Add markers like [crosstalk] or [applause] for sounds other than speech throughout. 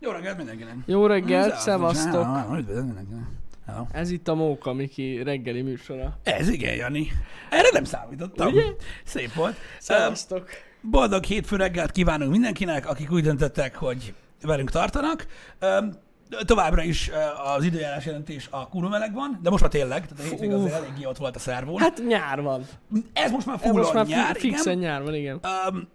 Jó reggelt mindenkinek. Jó reggelt, szevasztok! Ez itt a Móka Miki reggeli műsora. Ez igen, Jani. Erre nem számítottam. Ugye? Szép volt. Szevasztok! Boldog hétfő reggelt kívánunk mindenkinek, akik úgy döntöttek, hogy velünk tartanak. Továbbra is az időjárás jelentés a kurva meleg van, de most már tényleg, tehát a hétvég azért eléggé ott volt a szervón. Hát nyár van. Ez most már Ez full most már nyár, fi- fixen igen. nyár van, igen. Um,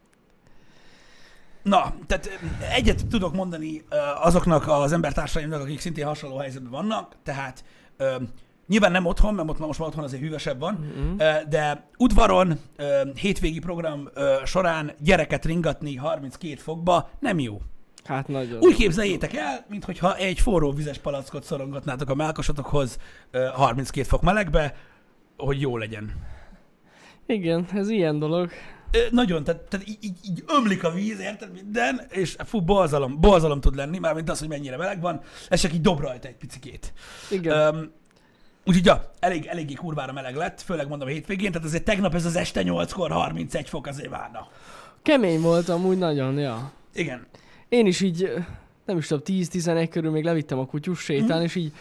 na, tehát egyet tudok mondani azoknak az embertársaimnak, akik szintén hasonló helyzetben vannak, tehát nyilván nem otthon, mert ott most már otthon azért hűvösebb van, Mhm. ö, de udvaron, hétvégi program során gyereket ringatni 32 fokba nem jó. Hát nagyon. Úgy képzeljétek el, mintha egy forró vizes palackot szorongatnátok a melkasatokhoz ö, 32 fok melegbe, hogy jó legyen. Igen, ez ilyen dolog. Nagyon, tehát, tehát így, így, így ömlik a víz, érted minden, és fú, borzalom, borzalom tud lenni, mármint az, hogy mennyire meleg van, ez csak így dob rajta egy picikét. Igen. Um, úgyhogy ja, elég, eléggé kurvára meleg lett, főleg mondom a hétvégén, tehát azért tegnap ez az este 8-kor 31 fok azért várna. Kemény volt amúgy nagyon, ja. Igen. Én is így, nem is tudom, 10-11 körül még levittem a kutyus sétálni, és így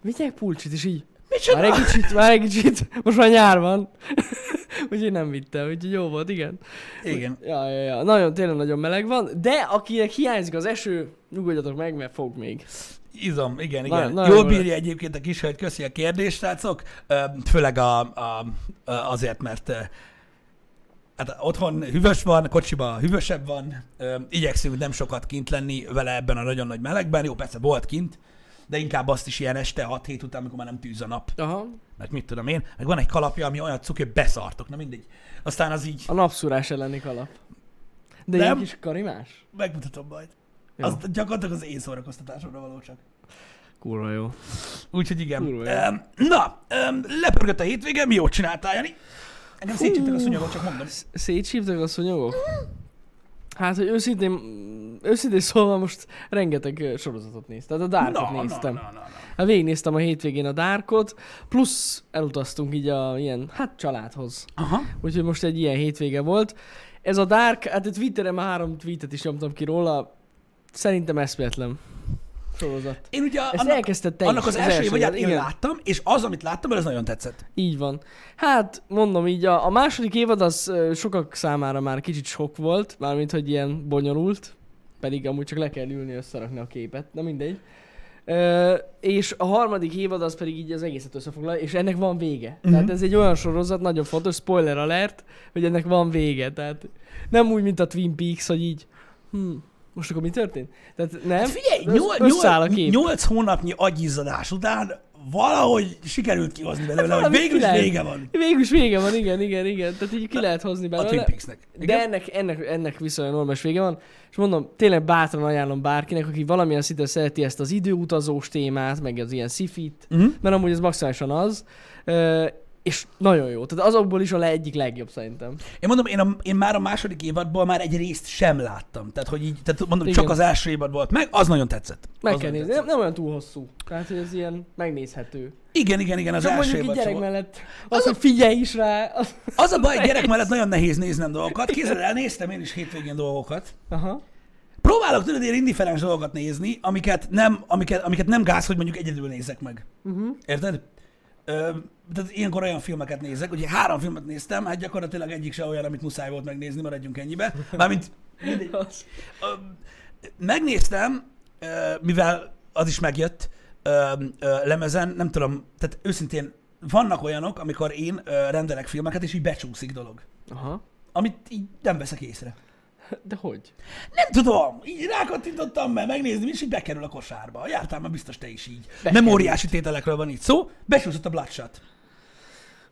vigyek pulcsit, és így Micsoda? már egy kicsit, már egy kicsit, most már nyár van. [laughs] [laughs] úgyhogy nem vittem, úgyhogy jó volt, igen. Igen. Ja, ja, ja. Nagyon, tényleg nagyon meleg van, de akinek hiányzik az eső, nyugodjatok meg, mert fog még. Izom, igen, igen. Nagyon- Na, nagyon Jól jó bírja egyébként a kis hölgy, köszi a kérdést, srácok. Főleg a, a, azért, mert hát otthon hűvös van, kocsiba hűvösebb van, igyekszünk nem sokat kint lenni vele ebben a nagyon nagy melegben. Jó, persze volt kint, de inkább azt is ilyen este 6-7 után, amikor már nem tűz a nap. Aha. Mert mit tudom én, meg van egy kalapja, ami olyan cuki, hogy beszartok, na mindegy. Aztán az így, A napszúrás elleni kalap. De Nem. ilyen kis karimás? megmutatom majd. Jó. Az gyakorlatilag az én szórakoztatásomra való csak. Kurva jó. Úgyhogy igen. Kurva jó. Um, na, um, lepörgött a hétvége, mi jót csináltál, Jani? Engem szétcsíptek a szúnyogot, csak mondom. Szétsívtak a szúnyogok? Hát, hogy őszintén, őszintén szólva most rengeteg sorozatot néztem. Tehát a Darkot na, néztem. Na, na, na, na. Hát végignéztem a hétvégén a Darkot, plusz elutaztunk így a ilyen, hát családhoz. Aha. Úgyhogy most egy ilyen hétvége volt. Ez a Dark, hát a Twitteren már három tweetet is nyomtam ki róla. Szerintem eszméletlen sorozat. Én ugye Ezt annak, elkezdted te annak is, az első évadját én igen. láttam, és az, amit láttam, az nagyon tetszett. Így van. Hát, mondom így, a, a második évad az sokak számára már kicsit sok volt, mármint, hogy ilyen bonyolult, pedig amúgy csak le kell ülni összerakni a képet, na mindegy. Ö, és a harmadik évad az pedig így az egészet összefoglalja, és ennek van vége. Uh-huh. Tehát ez egy olyan sorozat, nagyon fontos, spoiler alert, hogy ennek van vége. Tehát nem úgy, mint a Twin Peaks, hogy így, hm, most akkor mi történt? Tehát nem, Hát figyelj, nyol, összeáll a nyol, kép. nyolc hónapnyi agyizzadás után valahogy sikerült kihozni belőle, hogy valami végül is vége van. Végülis vége van, igen, igen, igen. Tehát így ki lehet hozni A belőle. Twin Peaksnek. De ennek, ennek, ennek viszonylag normális vége van. És mondom, tényleg bátran ajánlom bárkinek, aki valamilyen szinten szereti ezt az időutazós témát, meg az ilyen szifit, Uh-huh. mert amúgy ez maximálisan az. Ö, és nagyon jó. Tehát azokból is a le egyik legjobb szerintem. Én mondom, én, a, én már a második évadból már egy részt sem láttam. Tehát, hogy így, tehát mondom, Igen. csak az első évad volt meg, az nagyon tetszett. Meg az kell nézni. Nem, tetszett. nem olyan túl hosszú. Tehát, hogy ez ilyen megnézhető. Igen, igen, igen, az Csak első mondjuk gyerek mellett az, hogy figyelj is rá. Az... Az a baj, gyerek mellett nagyon nehéz néznem dolgokat. Kézzel elnéztem én is hétvégén dolgokat. Aha. Próbálok tudod ilyen indiferens dolgokat nézni, amiket nem, amiket, amiket nem gáz, hogy mondjuk egyedül nézek meg. Uh-huh. Érted? Ö, tehát ilyenkor olyan filmeket nézek, ugye három filmet néztem, hát gyakorlatilag egyik se olyan, amit muszáj volt megnézni, maradjunk ennyibe. Mármint mindegy. Az. Ö, megnéztem, ö, mivel az is megjött ö, ö, lemezen, nem tudom, tehát őszintén vannak olyanok, amikor én ö, rendelek filmeket, és így becsúszik dolog. Aha. Amit így nem veszek észre. De hogy? Nem tudom, így rákattintottam, mert megnézni, és így bekerül a kosárba. Jártál már biztos te is így. Bekerült. Nem óriási tételekről van itt szó, besúszott a Bloodshot.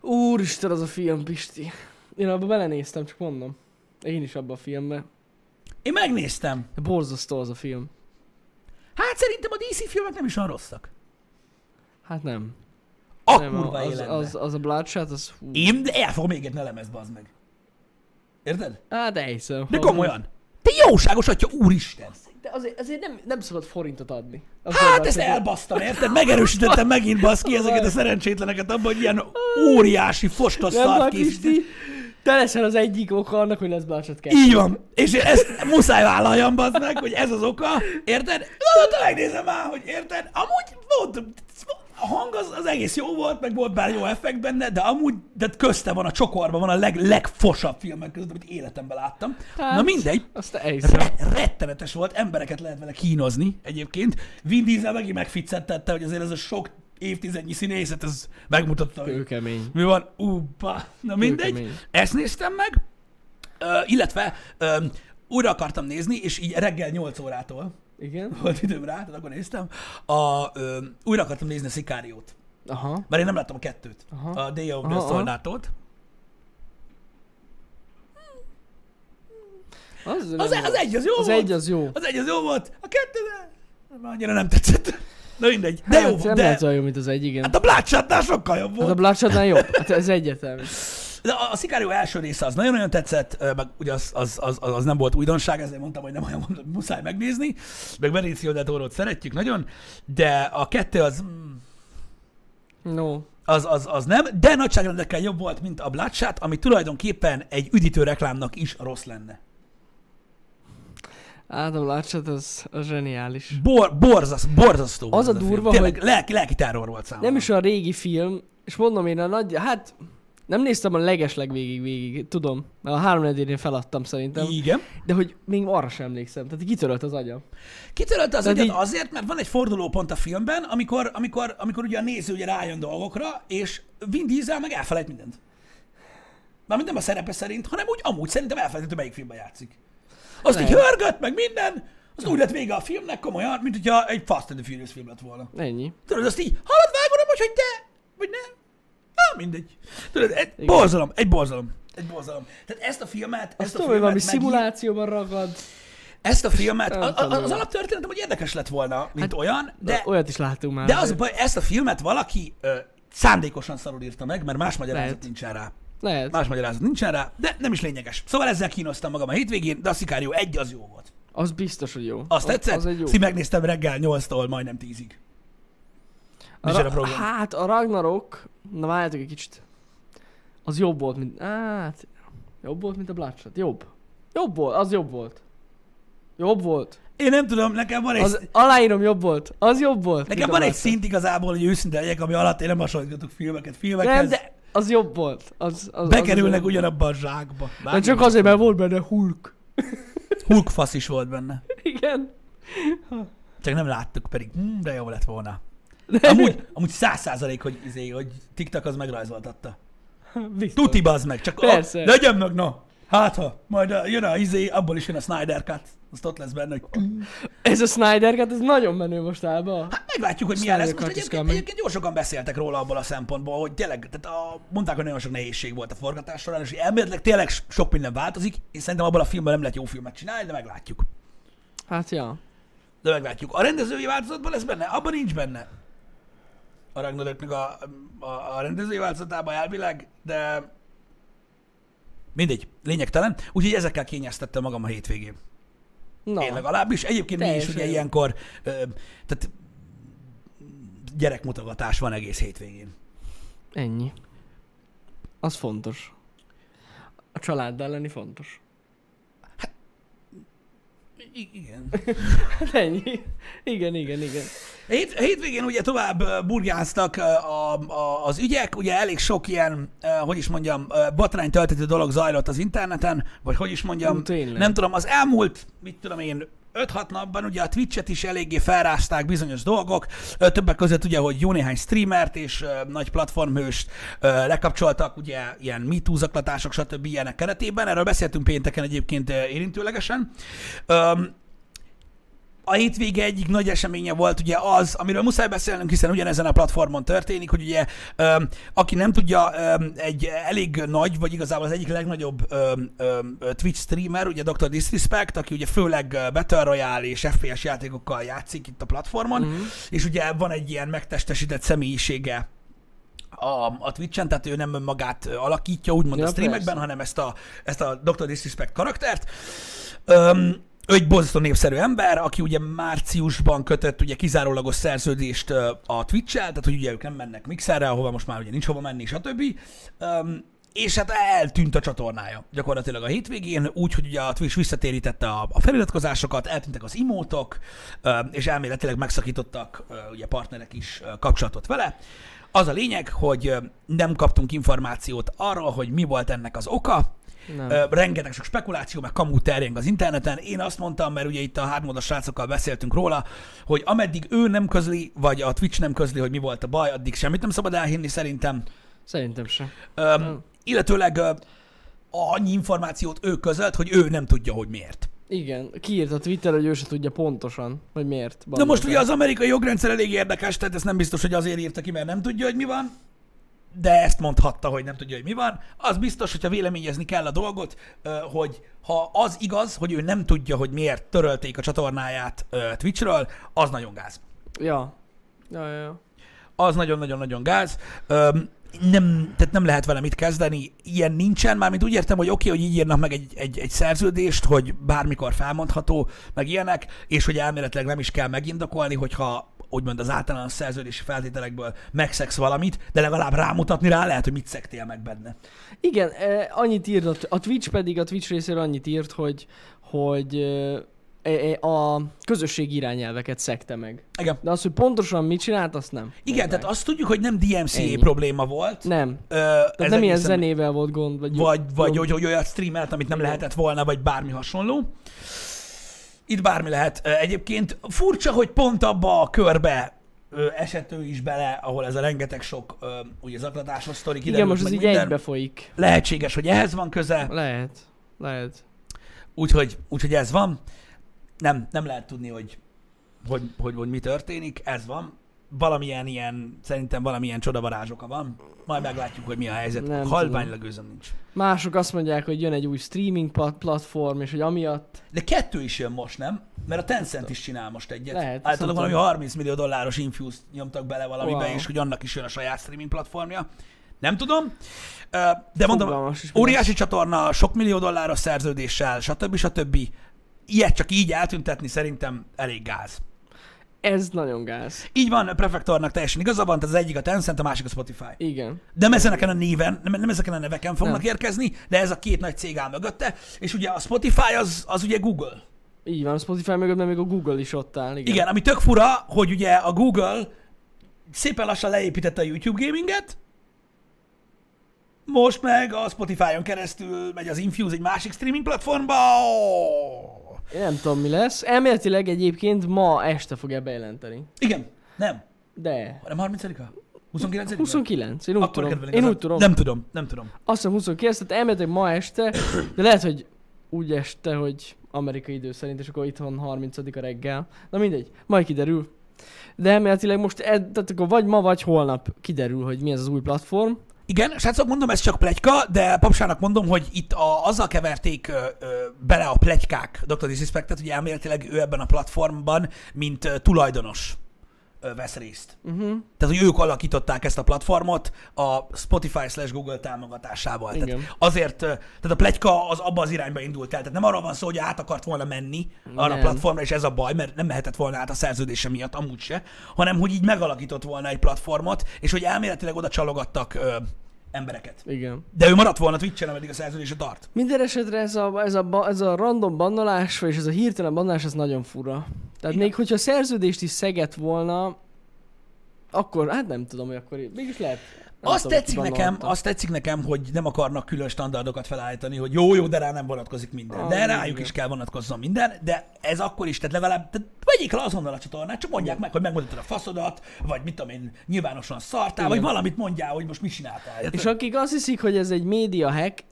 Úristen, az a film, Pisti. Én abba belenéztem, csak mondom. Én is abba a filmbe. Én megnéztem. Borzasztó az a film. Hát szerintem a DC filmek nem is olyan rosszak. Hát nem. A nem kurva az, az, az, a Bloodshot, az fú. Én el fogom égetni a lemez, bazd meg. Érted? Hát elhiszem. De Ha- komolyan. Te jóságos atya, úristen! De azért, azért nem, nem szabad forintot adni. Az Hát ezt elbasztam, érted? Megerősítettem megint baszki ezeket a szerencsétleneket abban, hogy ilyen óriási fostos szart már készített. Pisti, Te leszel az egyik oka annak, hogy lesz Bloodshot 2. Így van. És én ezt muszáj vállaljam, bazd meg, hogy ez az oka. Érted? Na, megnézem már, hogy érted? Amúgy volt, a hang az, az egész jó volt, meg volt bár jó effekt benne, de amúgy de közte van, a csokorban van a leg, legfosabb filmek között, amit életemben láttam. Hát, Na mindegy. Azt. Re- rettenetes volt, embereket lehet vele kínozni egyébként. Vin Diesel megint megficcettette, hogy azért ez a sok évtizednyi színészet, ez megmutatta, Kőkemény. mi van? Upa. Na mindegy. Kőkemény. Ezt néztem meg, ö, illetve ö, újra akartam nézni, és így reggel 8 órától Igen? [laughs] volt időm rá, tehát akkor néztem, a, ö, újra akartam nézni a Szikáriót. Aha. Mert én nem láttam a kettőt. Aha. A Day of the. Soldatot. Az, Az, nem- az egy az jó Az volt. egy az jó. Az egy az jó volt. A kettő nem, annyira nem tetszett. Na mindegy. De jó hát, volt. nem De, lehet olyan jó, mint az egy, igen. hát a Bloodshotnál sokkal jobb Hát a volt. Bloodshotnál jobb. Hát ez egyetem. [laughs] De a, a Sicario első része az nagyon-nagyon tetszett, meg ugye az, az, az, az, nem volt újdonság, ezért mondtam, hogy nem olyan muszáj megnézni. Meg Benicio del Toro-t szeretjük nagyon, de a kettő az, mm, No. az, az, az nem, de nagyságrendekkel jobb volt, mint a Bloodshot, ami tulajdonképpen egy üdítő reklámnak is rossz lenne. A Bloodshot az, az zseniális. Bor, borzas, borzasztó Az volt a film. durva, Tényleg, hogy- lelki, lelki terror volt számomra. Nem is a régi film, és mondom én a nagy, hát nem néztem a legesleg végig végig, tudom, mert a három én feladtam szerintem, Igen. de hogy még arra sem emlékszem, tehát kitörölt az agyam. Kitörölte az agyat így- azért, mert van egy fordulópont a filmben, amikor, amikor, amikor ugye a néző ugye rájön dolgokra, és Vin Diesel meg elfelejt mindent. Mármint nem a szerepe szerint, hanem úgy amúgy szerintem elfelejtett, melyik filmben játszik. Azt így Lehet. hörgött, meg minden, az úgy lett vége a filmnek komolyan, mint hogyha egy Fast and the Furious film lett volna. Ennyi. Tudod, azt így, hallod, vágod, most, hogy te, vagy nem? Na, mindegy. Tudod, egy borzalom, egy borzalom. Egy borzalom. Tehát ezt a filmet, Azt ezt a tudom, hogy valami filmet megír- szimulációban ragad, ezt a filmet, a, az alaptörténetem, hogy érdekes lett volna, mint hát, olyan, de olyat is láttunk már. de az baj, ezt a filmet valaki ö, szándékosan szarul írta meg, mert más magyarázat Lehet. nincsen rá. Lehet. Más magyarázat nincsen rá, de nem is lényeges. Szóval ezzel kínoztam magam a hétvégén, de a Sicario egy az jó volt. Az biztos, hogy jó. Azt az, tetszett? Az egy jó. Így megnéztem reggel 8-tól majdnem 10-ig. A ra- program. hát a Ragnarok, na várjátok egy kicsit. Az jobb volt, mint... Hát, jobb volt, mint a Bloodshot. Jobb. Jobb volt, az jobb volt. Jobb volt. Én nem tudom, nekem van egy, Az, aláírom, jobb volt. Az jobb volt. nekem a van egy szint igazából, hogy őszinte legyek, ami alatt én nem hasonlítgatok filmeket filmekhez. Nem, de az jobb volt. Az, az, Bekerülnek az, ugyanabba a zsákba. De csak azért, mert volt benne Hulk. [laughs] Hulk fasz is volt benne. Igen. Csak nem láttuk, pedig hm, de jó lett volna. Amúgy, amúgy száz százalék, hogy, izé, hogy TikTok az megrajzoltatta. [laughs] Biztos. Tuti bazd meg, csak Persze. A, legyen meg, na. Hát ha, majd a, jön a izé, abból is jön a Snyder Cut. Azt ott lesz benne, hogy Ez a Snyder Cut, ez nagyon menő most álba. hát meglátjuk, hogy milyen lesz. Most egyébként, egyébként jó sokan beszéltek róla abból a szempontból, hogy tényleg, tehát a, mondták, hogy nagyon sok nehézség volt a forgatás során, és elméletileg tényleg sok minden változik. Én szerintem abban a filmben nem lehet jó filmet csinálni, de meglátjuk. Hát ja. De meglátjuk. A rendezői változatban lesz benne? Abban nincs benne. A Ragnaröknek a, a, a rendezői változatában elvileg, de mindegy, lényegtelen. Úgyhogy ezekkel kényeztettem magam a hétvégén. Na. Én legalábbis. Egyébként mi is Teljesen ugye ilyenkor, ö, tehát gyerekmutogatás van egész hétvégén. Ennyi. Az fontos. A családdal lenni fontos. Igen. Hát ennyi. Igen, igen, igen. Hét, hétvégén ugye tovább ö, a, a, az ügyek, ugye elég sok ilyen, hogy is mondjam, botrány töltető dolog zajlott az interneten, vagy hogy is mondjam, Ú, tényleg. nem tudom, az elmúlt, mit tudom én, 5-6 napban ugye a Twitch-et is eléggé felrázták bizonyos dolgok, többek között ugye, hogy jó néhány streamert és nagy platformhőst lekapcsoltak, ugye ilyen MeToo zaklatások, stb. ilyenek keretében, erről beszéltünk pénteken egyébként érintőlegesen. A hétvége egyik nagy eseménye volt ugye az, amiről muszáj beszélnünk, hiszen ugyanezen a platformon történik, hogy ugye öm, aki nem tudja, öm, egy elég nagy, vagy igazából az egyik legnagyobb öm, öm, Twitch streamer, ugye Dr. Disrespect, aki ugye főleg Battle Royale és FPS játékokkal játszik itt a platformon, Mhm. mm-hmm. és ugye van egy ilyen megtestesített személyisége a, a Twitch-en, tehát ő nem önmagát alakítja, úgymond Ja, a streamekben, persze. hanem ezt a, ezt a Dr. Disrespect karaktert. Öm, ő egy borzasztó népszerű ember, aki ugye márciusban kötött ugye kizárólagos szerződést a Twitch-el, tehát hogy ugye ők nem mennek Mixerre, ahova most már ugye nincs hova menni, stb. Öm, és hát eltűnt a csatornája gyakorlatilag a hétvégén, úgy, hogy ugye a Twitch visszatérítette a, a feliratkozásokat, eltűntek az imótok, és elméletileg megszakítottak ugye partnerek is kapcsolatot vele. Az a lényeg, hogy nem kaptunk információt arról, hogy mi volt ennek az oka, Nem. Ö, rengeteg sok spekuláció, meg kamú terjeng az interneten. Én azt mondtam, mert ugye itt a hármódos srácokkal beszéltünk róla, hogy ameddig ő nem közli, vagy a Twitch nem közli, hogy mi volt a baj, addig semmit nem szabad elhinni szerintem. Szerintem sem. Öm, Nem. illetőleg ö, annyi információt ő közölt, hogy ő nem tudja, hogy miért. Igen, kiírt a Twitter, hogy ő se tudja pontosan, hogy miért. Na most ugye az amerikai jogrendszer elég érdekes, tehát ez nem biztos, hogy azért írta ki, mert nem tudja, hogy mi van, de ezt mondhatta, hogy nem tudja, hogy mi van. Az biztos, hogyha véleményezni kell a dolgot, hogy ha az igaz, hogy ő nem tudja, hogy miért törölték a csatornáját Twitchről, az nagyon gáz. Ja. Ja, ja, ja. Az nagyon-nagyon-nagyon gáz. Nem, tehát nem lehet vele mit kezdeni, ilyen nincsen, mármint úgy értem, hogy oké, okay, hogy így írnak meg egy, egy, egy szerződést, hogy bármikor felmondható, meg ilyenek, és hogy elméletileg nem is kell megindokolni, hogyha úgymond az általános szerződési feltételekből megszegsz valamit, de legalább rámutatni rá lehet, hogy mit szektél meg benne. Igen, eh, annyit írt, a, Twitch pedig, a Twitch részéről annyit írt, hogy, hogy eh, eh, a közösségi irányelveket szekte meg. Igen. De az, hogy pontosan mit csinált, azt nem. Igen, Mondták. tehát azt tudjuk, hogy nem DMCA Ennyi. probléma volt. Nem. Ö, Tehát ez nem ilyen zenével volt gond, vagy... Vagy, vagy hogy, hogy olyat streamelt, amit nem lehetett volna, vagy bármi hasonló. Itt bármi lehet. Egyébként furcsa, hogy pont abba a körbe esett ő is bele, ahol ez a rengeteg sok ugye zaklatásos sztori kiderült, Igen, most ez így egybe folyik. Lehetséges, hogy ehhez van köze, Lehet. Lehet. úgyhogy, úgyhogy ez van. Nem, nem lehet tudni, hogy, hogy, hogy, hogy mi történik, ez van. Valamilyen ilyen, szerintem valamilyen csodavarázsoka van. Majd meglátjuk, hogy mi a helyzet. Nem Halványlag őzöm nincs. Mások azt mondják, hogy jön egy új streaming plat- platform, és hogy amiatt... De kettő is jön most, nem? Mert a Tencent is csinál most egyet. Lehet, Általában valami 30 millió dolláros infuse nyomtak bele valamibe, Wow. és hogy annak is jön a saját streaming platformja. Nem tudom. De mondom, Fogalmas is, óriási csatorna, sok millió dolláros szerződéssel, stb. stb. Ilyet csak így eltüntetni szerintem elég gáz. Ez nagyon gáz. Így van, Prefektornak teljesen igaza van, az egyik a Tencent, a másik a Spotify. Igen. De nem ezeken a néven, nem, nem ezeken a neveken fognak Nem. érkezni, de ez a két nagy cég áll mögötte, és ugye a Spotify az, az ugye Google. Így van, a Spotify mögött, mert még a Google is ott áll. Igen. Igen, ami tök fura, hogy ugye a Google szépen lassan leépítette a YouTube gaminget, most meg a Spotify-on keresztül megy az Infuse egy másik streaming platformba. Oh! Én nem tudom, mi lesz. Elméletileg egyébként ma este fogja bejelenteni. Igen, nem, De. hanem 30-a? 29 29. Én úgy Akkor tudom. Én úgy tudom. Nem tudom, nem tudom. Azt hiszem 29, tehát elméletileg ma este, de lehet, hogy úgy este, hogy amerikai idő szerint, és akkor itthon 30 a reggel. Na mindegy, majd kiderül. De elméletileg most, ed, tehát akkor vagy ma, vagy holnap kiderül, hogy mi ez az új platform. Igen, srácok, mondom, ez csak pletyka, de papsának mondom, hogy itt a, azzal keverték ö, ö, bele a pletykák Dr. Disrespectet, hogy elméletileg ő ebben a platformban, mint ö, tulajdonos vesz részt. Uh-huh. Tehát, hogy ők alakították ezt a platformot a Spotify slash Google támogatásával. Igen. Tehát azért, tehát a pletyka az abba az irányba indult el. Tehát nem arról van szó, hogy át akart volna menni arra a Nem. platformra, és ez a baj, mert nem mehetett volna át a szerződése miatt, amúgy se, hanem hogy így megalakított volna egy platformot, és hogy elméletileg oda csalogattak embereket. Igen. De ő maradt volna Twitch-en, ameddig a szerződése tart. Minden esetre ez a, ez, a, ez a random bannolás, és ez a hirtelen bannolás, ez nagyon fura. Tehát Igen. még hogyha szerződést is szegett volna, akkor, hát nem tudom, hogy akkor mégis lehet. Azt tudom, tetszik nekem, azt tetszik nekem, hogy nem akarnak külön standardokat felállítani, hogy jó, jó, de rá nem vonatkozik minden. Ah, De rájuk igen. is kell vonatkozzon minden, de ez akkor is, tehát legalább, tehát vegyék le azonnal a csatornát, csak mondják meg, hogy megmutattad a faszodat, vagy mit tudom én, nyilvánosan szartál, vagy Igen. valamit mondjál, hogy most mit csináltál. És akik azt hiszik, hogy ez egy média hack,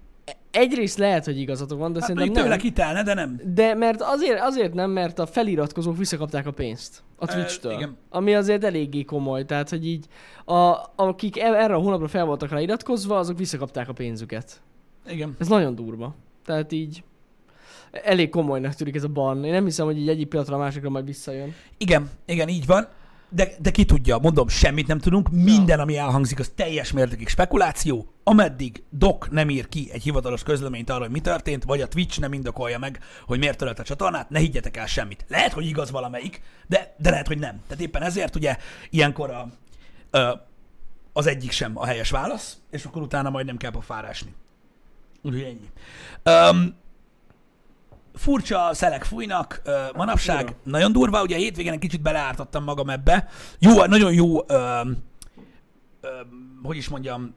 egyrészt lehet, hogy igazatok van, de hát szerintem nem. tőle kitelne, de nem. De mert azért, azért nem, mert a feliratkozók visszakapták a pénzt a Twitch-től. igen. Ami azért eléggé komoly, tehát hogy így, a, akik e- erre a hónapra fel voltak rá iratkozva, azok visszakapták a pénzüket. Igen. Ez nagyon durva. Tehát így elég komolynak tűnik ez a ban. Én nem hiszem, hogy így egyik pillanatra a másikra majd visszajön. Igen, igen, így van. De, de ki tudja, mondom, semmit nem tudunk, minden, ami elhangzik, az teljes mértékig spekuláció, ameddig Doc nem ír ki egy hivatalos közleményt arra, hogy mi történt, vagy a Twitch nem indokolja meg, hogy miért törölt a csatornát, ne higgyetek el semmit. Lehet, hogy igaz valamelyik, de, de lehet, hogy nem. Tehát éppen ezért ugye ilyenkor a, a, az egyik sem a helyes válasz, és akkor utána majd nem kell pofárásni. Úgyhogy ennyi. Um, furcsa szelek fújnak uh, manapság, Fura. nagyon durva, ugye a hétvégén egy kicsit beleártottam magam ebbe. Jó, nagyon jó, um, um, hogy is mondjam,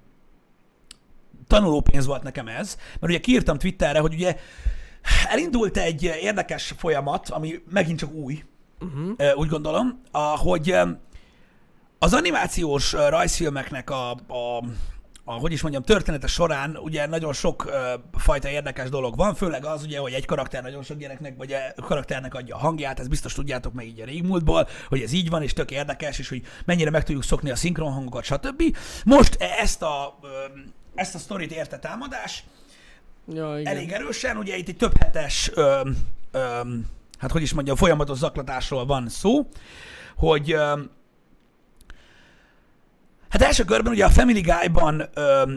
tanulópénz volt nekem ez, mert ugye kiírtam Twitterre, hogy ugye elindult egy érdekes folyamat, ami megint csak új, uh-huh. úgy gondolom, hogy az animációs ö, rajzfilmeknek a, a, a, hogy is mondjam, története során ugye nagyon sok ö, fajta érdekes dolog van, főleg az ugye, hogy egy karakter nagyon sok gyereknek, vagy a karakternek adja a hangját, ezt biztos tudjátok meg így a régmúltból, hogy ez így van, és tök érdekes, és hogy mennyire meg tudjuk szokni a szinkron hangokat, stb. Most e- ezt a, ö, ezt a sztorit érte támadás, Ja, igen. elég erősen, ugye itt egy több hetes, ö, ö, hát hogy is mondjam, folyamatos zaklatásról van szó, hogy ö, hát első körben ugye a Family Guy-ban ö,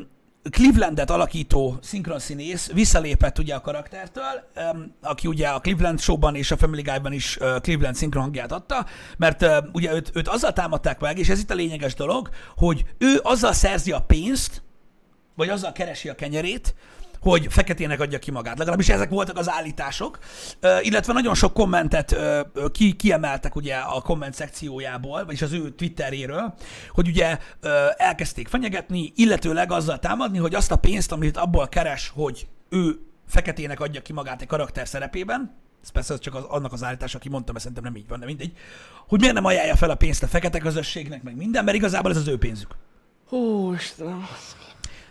Clevelandet alakító szinkronszínész visszalépett ugye a karaktertől, ö, aki ugye a Cleveland showban és a Family Guy-ban is ö, Cleveland szinkron hangját adta, mert ö, ugye őt, őt azzal támadták meg, és ez itt a lényeges dolog, hogy ő azzal szerzi a pénzt, vagy azzal keresi a kenyerét, hogy feketének adja ki magát. Legalábbis ezek voltak az állítások, Ö, illetve nagyon sok kommentet ö, ki, kiemeltek ugye a komment szekciójából, vagyis az ő Twitteréről, hogy ugye ö, elkezdték fenyegetni, illetőleg azzal támadni, hogy azt a pénzt, amit abból keres, hogy ő feketének adja ki magát egy karakter szerepében, ez persze csak az, annak az állítás, aki mondtam, mert szerintem nem így van, de mindegy, hogy miért nem ajánlja fel a pénzt a fekete közösségnek, meg minden, mert igazából ez az ő pénzük. Hú, Istenem.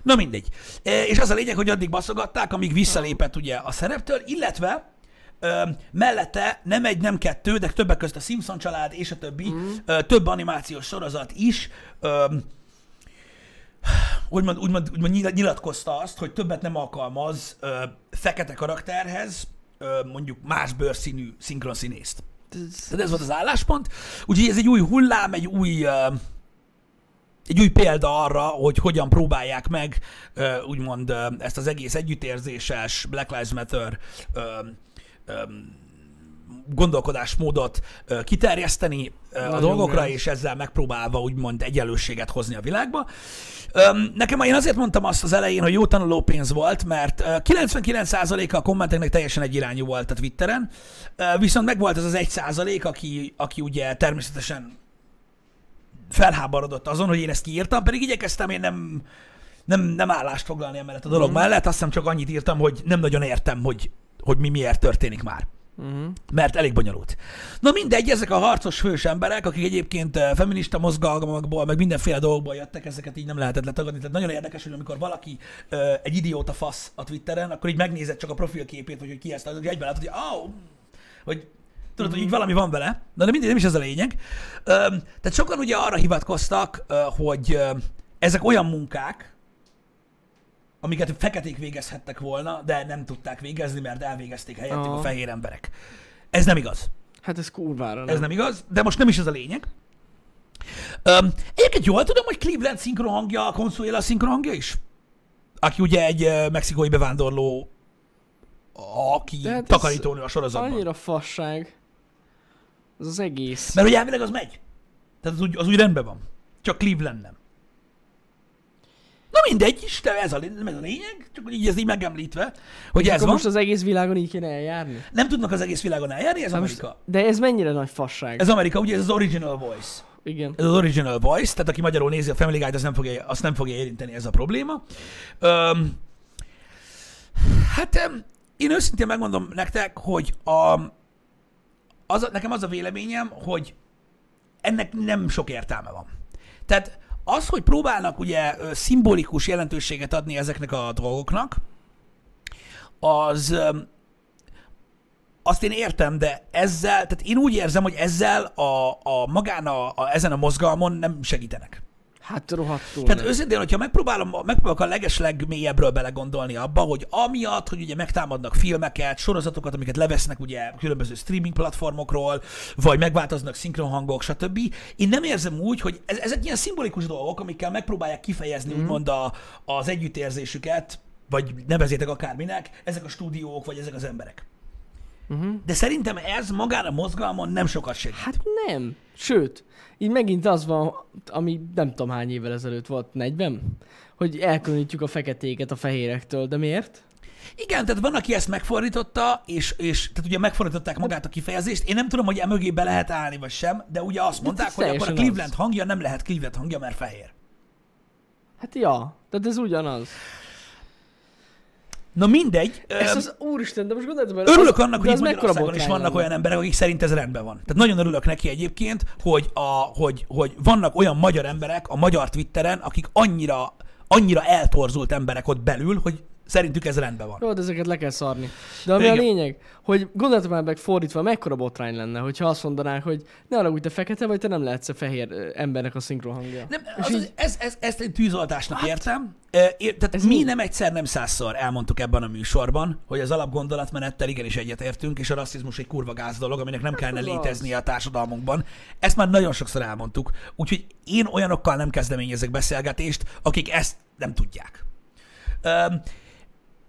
Na mindegy. E, És az a lényeg, hogy addig baszogatták, amíg visszalépett ugye a szereptől, illetve ö, mellette nem egy, nem kettő, de többek között a Simpson család és a többi, mm. ö, több animációs sorozat is ö, úgymond, úgymond, úgymond nyil- nyilatkozta azt, hogy többet nem alkalmaz ö, fekete karakterhez ö, mondjuk más bőrszínű szinkronszínészt. Tehát ez volt az álláspont. Úgyhogy ez egy új hullám, egy új, ö, egy új példa arra, hogy hogyan próbálják meg úgymond ezt az egész együttérzéses Black Lives Matter gondolkodásmódot kiterjeszteni ö, a Nagyon dolgokra, gáz. és ezzel megpróbálva úgymond egyenlőséget hozni a világba. Nekem én azért mondtam azt az elején, hogy jó tanuló pénz volt, mert ö, 99%-a a kommenteknek teljesen egyirányú volt a Twitteren, viszont megvolt az az 1%, aki, aki ugye természetesen felháborodott azon, hogy én ezt kiírtam, pedig igyekeztem én nem, nem, nem állást foglalni emellett a dolog mm. mellett, azt hiszem csak annyit írtam, hogy nem nagyon értem, hogy, hogy mi miért történik már. Uh-huh. Mert elég bonyolult. Na mindegy, ezek a harcos fős emberek, akik egyébként eh, feminista mozgalmakból, meg mindenféle dolgokból jöttek, ezeket így nem lehetett letagadni. Tehát nagyon érdekes, hogy amikor valaki ö, egy idióta fasz a Twitteren, akkor így megnézed csak a profilképét, vagy hogy ki ezt, hogy egyben látod, hogy oh, hogy tudod, hogy így valami van vele, de nem mindegy, nem is ez a lényeg. Tehát sokan ugye arra hivatkoztak, hogy ezek olyan munkák, amiket feketék végezhettek volna, de nem tudták végezni, mert elvégezték helyettük a fehér emberek. Ez nem igaz. Hát ez kurvára nem. Ez nem igaz, de most nem is ez a lényeg. Öm, egyébként jól tudom, hogy Cleveland szinkron hangja, a Consuela szinkron hangja is? Aki ugye egy mexikói bevándorló, aki hát takarítónő a sorozatban. Annyira fasság. Ez az egész. Mert hogy elvileg az megy. Tehát az úgy, az úgy rendben van. Csak Cleveland nem. Na mindegy is, de ez a, ez a lényeg, csak így ez így megemlítve, hogy ez Akkor van. most az egész világon így kéne eljárni? Nem tudnak az egész világon eljárni, ez Hát Amerika. most, de ez mennyire nagy fasság? Ez Amerika, ugye ez az original voice. Igen. Ez az original voice, tehát aki magyarul nézi a Family Guy-t, azt nem fogja, azt nem fogja érinteni ez a probléma. Öm, hát én őszintén megmondom nektek, hogy a, az, nekem az a véleményem, hogy ennek nem sok értelme van. Tehát az, hogy próbálnak ugye szimbolikus jelentőséget adni ezeknek a dolgoknak, az azt én értem, de ezzel, tehát én úgy érzem, hogy ezzel a, a magán a, a, ezen a mozgalmon nem segítenek. Hát rohadtul Tehát nem. őszintén, hogyha megpróbálom, megpróbálok a legesleg mélyebbről belegondolni abba, hogy amiatt, hogy ugye megtámadnak filmeket, sorozatokat, amiket levesznek ugye különböző streaming platformokról, vagy megváltoznak szinkronhangok, stb. Én nem érzem úgy, hogy ez, ezek ilyen szimbolikus dolgok, amikkel megpróbálják kifejezni mm. úgymond a, az együttérzésüket, vagy nevezétek akárminek, ezek a stúdiók, vagy ezek az emberek. Uh-huh. de szerintem ez magán a mozgalmon nem sokat segít. Hát nem. Sőt, így megint az van, ami nem tudom hány évvel ezelőtt volt, 40? Hogy elkülönítjük a feketéket a fehérektől, de miért? Igen, tehát van, aki ezt megfordította, és, és tehát ugye megfordították magát a kifejezést. Én nem tudom, hogy emögé be lehet állni, vagy sem, de ugye azt mondták, hogy akkor a Cleveland az. hangja nem lehet Cleveland hangja, mert fehér. Hát ja, tehát ez ugyanaz. Na mindegy. Ez az, úristen, de most gondoltam, hogy Örülök annak, hogy itt Magyarországon is vannak olyan emberek, akik szerint ez rendben van. Tehát nagyon örülök neki egyébként, hogy, a, hogy, hogy vannak olyan magyar emberek a magyar Twitteren, akik annyira, annyira eltorzult emberek ott belül, hogy szerintük ez rendben van. Jó, de ezeket le kell szarni. De ami Igen. a lényeg, hogy gondoltam már meg fordítva, mekkora botrány lenne, hogyha azt mondanák, hogy ne arra, hogy te fekete vagy, te nem lehetsz a fehér embernek a szinkron hangja. Nem, az, így- ez, ez, ezt egy tűzoltásnak értem. E, ér, tehát Ez mi mi? nem egyszer, nem százszor elmondtuk ebben a műsorban, hogy az alapgondolatmenettel igenis egyetértünk, és a rasszizmus egy kurva gáz dolog, aminek nem kellene az az. léteznie a társadalmunkban. Ezt már nagyon sokszor elmondtuk. Úgyhogy én olyanokkal nem kezdeményezek beszélgetést, akik ezt nem tudják. Um,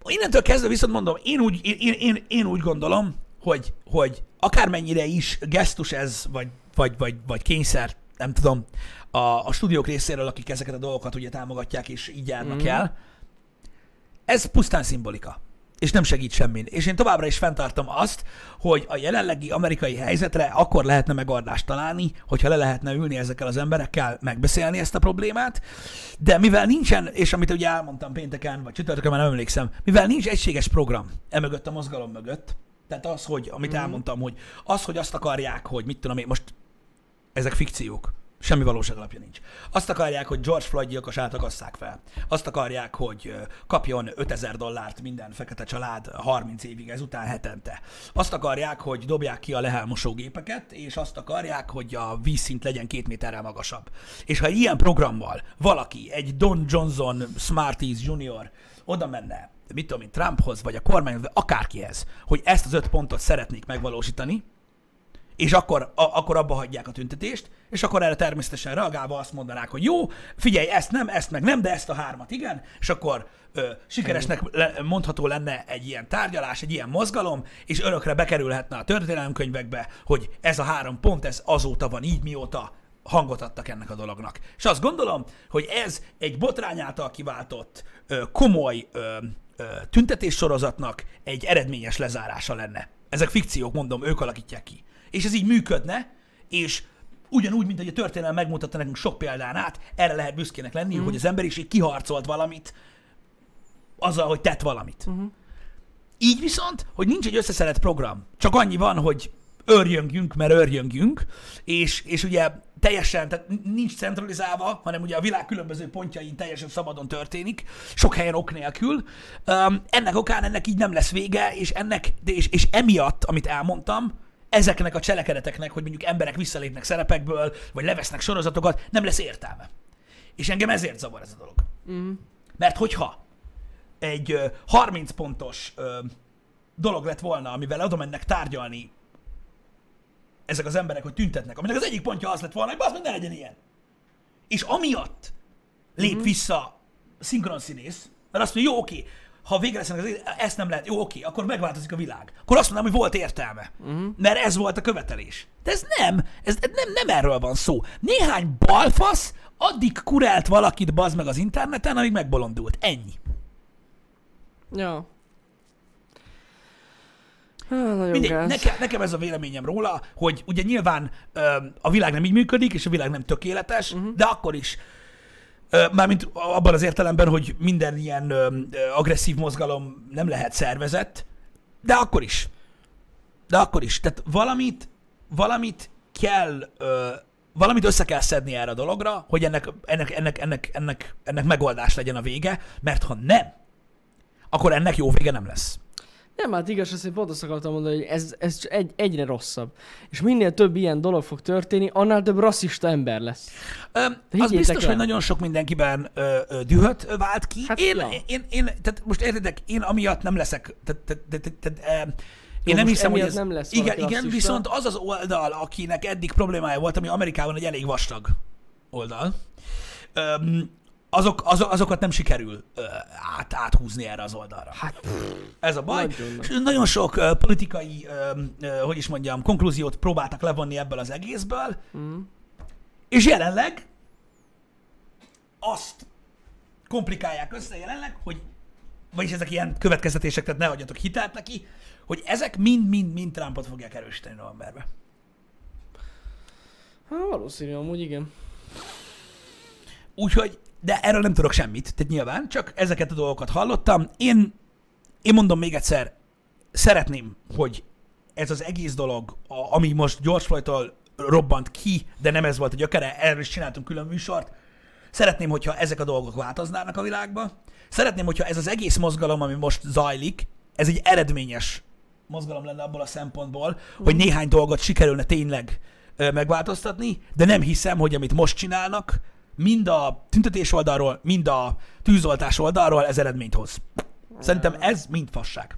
innentől kezdve viszont mondom, én úgy, én, én, én, úgy gondolom, hogy, hogy akármennyire is gesztus ez, vagy, vagy, vagy, vagy kényszer, nem tudom, a, a stúdiók részéről, akik ezeket a dolgokat ugye támogatják és így járnak Mhm. el, ez pusztán szimbolika. És nem segít semmin. És én továbbra is fenntartom azt, hogy a jelenlegi amerikai helyzetre akkor lehetne megoldást találni, hogyha le lehetne ülni ezekkel az emberekkel, megbeszélni ezt a problémát, de mivel nincsen, és amit ugye elmondtam pénteken, vagy csütörtökön, már nem emlékszem, mivel nincs egységes program emögött a mozgalom mögött, tehát az, hogy, amit Mhm. elmondtam, hogy az, hogy azt akarják, hogy mit tudom én, most ezek fikciók. Semmi valóság alapja nincs. Azt akarják, hogy George Floyd gyilkosát akasszák fel. Azt akarják, hogy kapjon 5000 dollárt minden fekete család 30 évig ezután hetente. Azt akarják, hogy dobják ki a lehelmosógépeket, és azt akarják, hogy a vízszint legyen két méterrel magasabb. És ha egy ilyen programmal valaki, egy Don Johnson Smarties Junior oda menne, mit tudom én, Trumphoz, vagy a kormányhoz, vagy akárkihez, hogy ezt az öt pontot szeretnék megvalósítani, és akkor, a, akkor abba hagyják a tüntetést, és akkor erre természetesen reagálva azt mondanák, hogy jó, figyelj, ezt nem, ezt meg nem, de ezt a hármat igen, és akkor ö, sikeresnek le, mondható lenne egy ilyen tárgyalás, egy ilyen mozgalom, és örökre bekerülhetne a történelemkönyvekbe, hogy ez a három pont, ez azóta van így, mióta hangot adtak ennek a dolognak. És azt gondolom, hogy ez egy botrány által kiváltott ö, komoly ö, ö, tüntetéssorozatnak egy eredményes lezárása lenne. Ezek fikciók, mondom, ők alakítják ki. És ez így működne, és ugyanúgy, mint hogy a történelem megmutatta nekünk sok példán át, erre lehet büszkének lenni, mm. hogy az emberiség kiharcolt valamit azzal, hogy tett valamit. Uh-huh. Így viszont, hogy nincs egy összeszedett program, csak annyi van, hogy örjöngjünk, mert örjöngjünk, és, és ugye teljesen, tehát nincs centralizálva, hanem ugye a világ különböző pontjain teljesen szabadon történik, sok helyen ok nélkül. Um, ennek okán ennek így nem lesz vége, és ennek, és, és emiatt, amit elmondtam, ezeknek a cselekedeteknek, hogy mondjuk emberek visszalépnek szerepekből, vagy levesznek sorozatokat, nem lesz értelme. És engem ezért zavar ez a dolog. Mm. Mert hogyha egy ö, 30 pontos ö, dolog lett volna, amivel oda mennek tárgyalni ezek az emberek, hogy tüntetnek, aminek az egyik pontja az lett volna, hogy meg ne legyen ilyen. És amiatt lép Mhm. vissza a szinkron színész, mert azt mondja, jó, oké, ha végre lesz az, ezt nem lehet, jó, oké, akkor megváltozik a világ. Akkor azt mondanám, hogy volt értelme. Mhm. Mert ez volt a követelés. De ez nem, ez nem, nem erről van szó. Néhány balfasz addig kurált valakit bazd meg az interneten, amíg megbolondult. Ennyi. Ja. Nagyon Mindegy, nekem, nekem ez a véleményem róla, hogy ugye nyilván ö, a világ nem így működik, és a világ nem tökéletes, uh-huh. de akkor is, mármint abban az értelemben, hogy minden ilyen agresszív mozgalom nem lehet szervezett, de akkor is. De akkor is. Tehát valamit, valamit kell, valamit össze kell szedni erre a dologra, hogy ennek, ennek, ennek, ennek, ennek, ennek megoldás legyen a vége, mert ha nem, akkor ennek jó vége nem lesz. Nem, hát igaz, azt én pont azt akartam mondani, hogy ez, ez egy, egyre rosszabb. És minél több ilyen dolog fog történni, annál több rasszista ember lesz. Ö, az biztos, el. hogy nagyon sok mindenkiben ö, ö, dühöt vált ki. Hát én, ja. én, én, tehát most értitek, én amiatt nem leszek, tehát, tehát, tehát, tehát, ö, én nem hiszem, hogy ez... nem lesz igen, igen, rasszista. viszont az az oldal, akinek eddig problémája volt, ami Amerikában egy elég vastag oldal, öm, azok, azok, azokat nem sikerül ö, át, áthúzni erre az oldalra. Hát, Ez a baj. Nagyon. És nagyon sok ö, politikai, ö, ö, hogy is mondjam, konklúziót próbáltak levonni ebből az egészből, mm. és jelenleg azt komplikálják össze jelenleg, hogy vagyis ezek ilyen következtetések, tehát ne adjatok hitelt neki, hogy ezek mind-mind-mind Trumpot fogják erősíteni novemberben. hát valószínű, amúgy igen. Úgyhogy, de erről nem tudok semmit, tehát nyilván, csak ezeket a dolgokat hallottam. Én, én mondom még egyszer, szeretném, hogy ez az egész dolog, ami most Floyd-tól robbant ki, de nem ez volt a gyökere, erről is csináltunk külön műsort. Szeretném, hogyha ezek a dolgok változnának a világba. Szeretném, hogyha ez az egész mozgalom, ami most zajlik, ez egy eredményes mozgalom lenne abból a szempontból, hogy néhány dolgot sikerülne tényleg megváltoztatni, de nem hiszem, hogy amit most csinálnak, mind a tüntetés oldalról, mind a tűzoltás oldalról ez eredményt hoz. Szerintem ez mind fasság.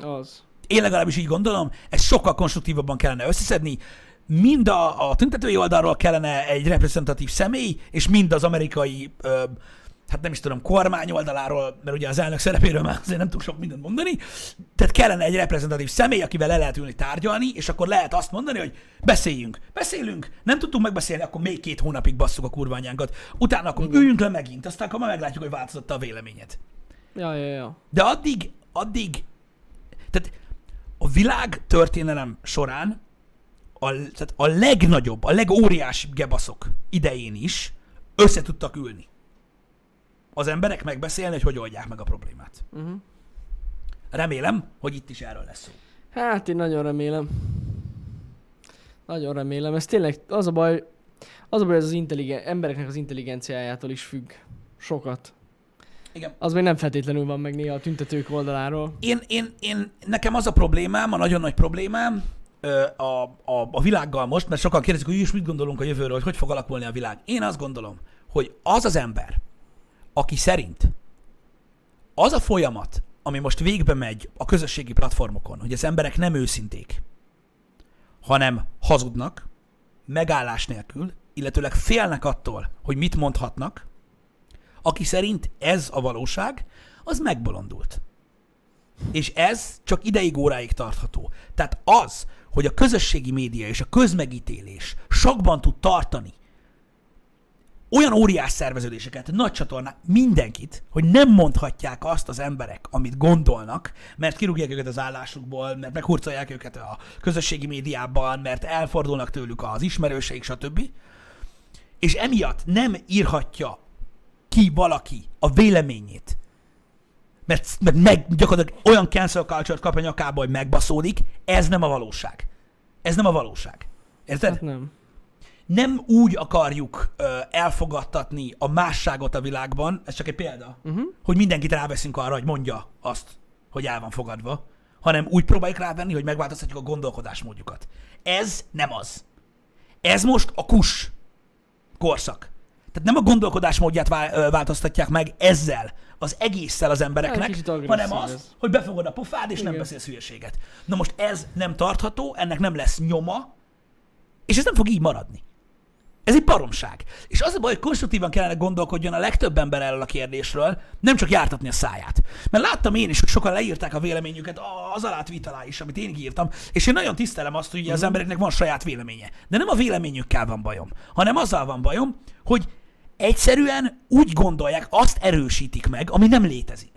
Az. Én legalábbis így gondolom, ezt sokkal konstruktívabban kellene összeszedni, mind a, a tüntetői oldalról kellene egy reprezentatív személy, és mind az amerikai, ö, hát nem is tudom, kormány oldaláról, mert ugye az elnök szerepéről már azért nem tudok sok mindent mondani, tehát kellene egy reprezentatív személy, akivel le lehet ülni tárgyalni, és akkor lehet azt mondani, hogy beszéljünk, beszélünk, nem tudtunk megbeszélni, akkor még két hónapig basszuk a kurványánkat, utána akkor üljünk le megint, aztán akkor majd meglátjuk, hogy változott a véleményed. Ja, ja, ja. De addig, addig, tehát a világ történelem során a, tehát a legnagyobb, a legóriásibb gebaszok idején is össze tudtak ülni. Az emberek megbeszélni, hogy hogy oldják meg a problémát. Uh-huh. Remélem, hogy itt is erről lesz szó. Hát én nagyon remélem. Nagyon remélem. Ez tényleg az a baj, az a baj, ez az intelligen, embereknek az intelligenciájától is függ. Sokat. Igen. Az még nem feltétlenül van meg néha a tüntetők oldaláról. Én, én, én, nekem az a problémám, a nagyon nagy problémám a, a, a világgal most, mert sokan kérdezik, hogy is mit gondolunk a jövőről, hogy hogy fog alakulni a világ. Én azt gondolom, hogy az az ember, aki szerint az a folyamat, ami most végbe megy a közösségi platformokon, hogy az emberek nem őszinték, hanem hazudnak, megállás nélkül, illetőleg félnek attól, hogy mit mondhatnak, aki szerint ez a valóság, az megbolondult. És ez csak ideig óráig tartható. Tehát az, hogy a közösségi média és a közmegítélés sokban tud tartani olyan óriás szerveződéseket, nagy csatornák, mindenkit, hogy nem mondhatják azt az emberek, amit gondolnak, mert kirúgják őket az állásukból, mert meghurcolják őket a közösségi médiában, mert elfordulnak tőlük az ismerőseik, stb. És emiatt nem írhatja ki valaki a véleményét, mert, mert meg, gyakorlatilag olyan cancel culture-t kap a nyakába, hogy megbaszódik, ez nem a valóság. Ez nem a valóság. Érted? Hát nem. Nem úgy akarjuk ö, elfogadtatni a másságot a világban, ez csak egy példa, Uh-huh. hogy mindenkit ráveszünk arra, hogy mondja azt, hogy el van fogadva, hanem úgy próbáljuk rávenni, hogy megváltoztatjuk a gondolkodásmódjukat. Ez nem az. Ez most a kus korszak. Tehát nem a gondolkodásmódját változtatják meg ezzel, az egésszel az embereknek, hanem az, ez. hogy befogod a pofád, és nem Igen. beszélsz hülyeséget. Na most ez nem tartható, ennek nem lesz nyoma, és ez nem fog így maradni. Ez egy baromság. És az a baj, hogy konstruktívan kellene gondolkodjon a legtöbb ember erről a kérdésről, nem csak jártatni a száját. Mert láttam én is, hogy sokan leírták a véleményüket az alá is, amit én írtam, és én nagyon tisztelem azt, hogy az embereknek van saját véleménye. De nem a véleményükkel van bajom, hanem azzal van bajom, hogy egyszerűen úgy gondolják, azt erősítik meg, ami nem létezik.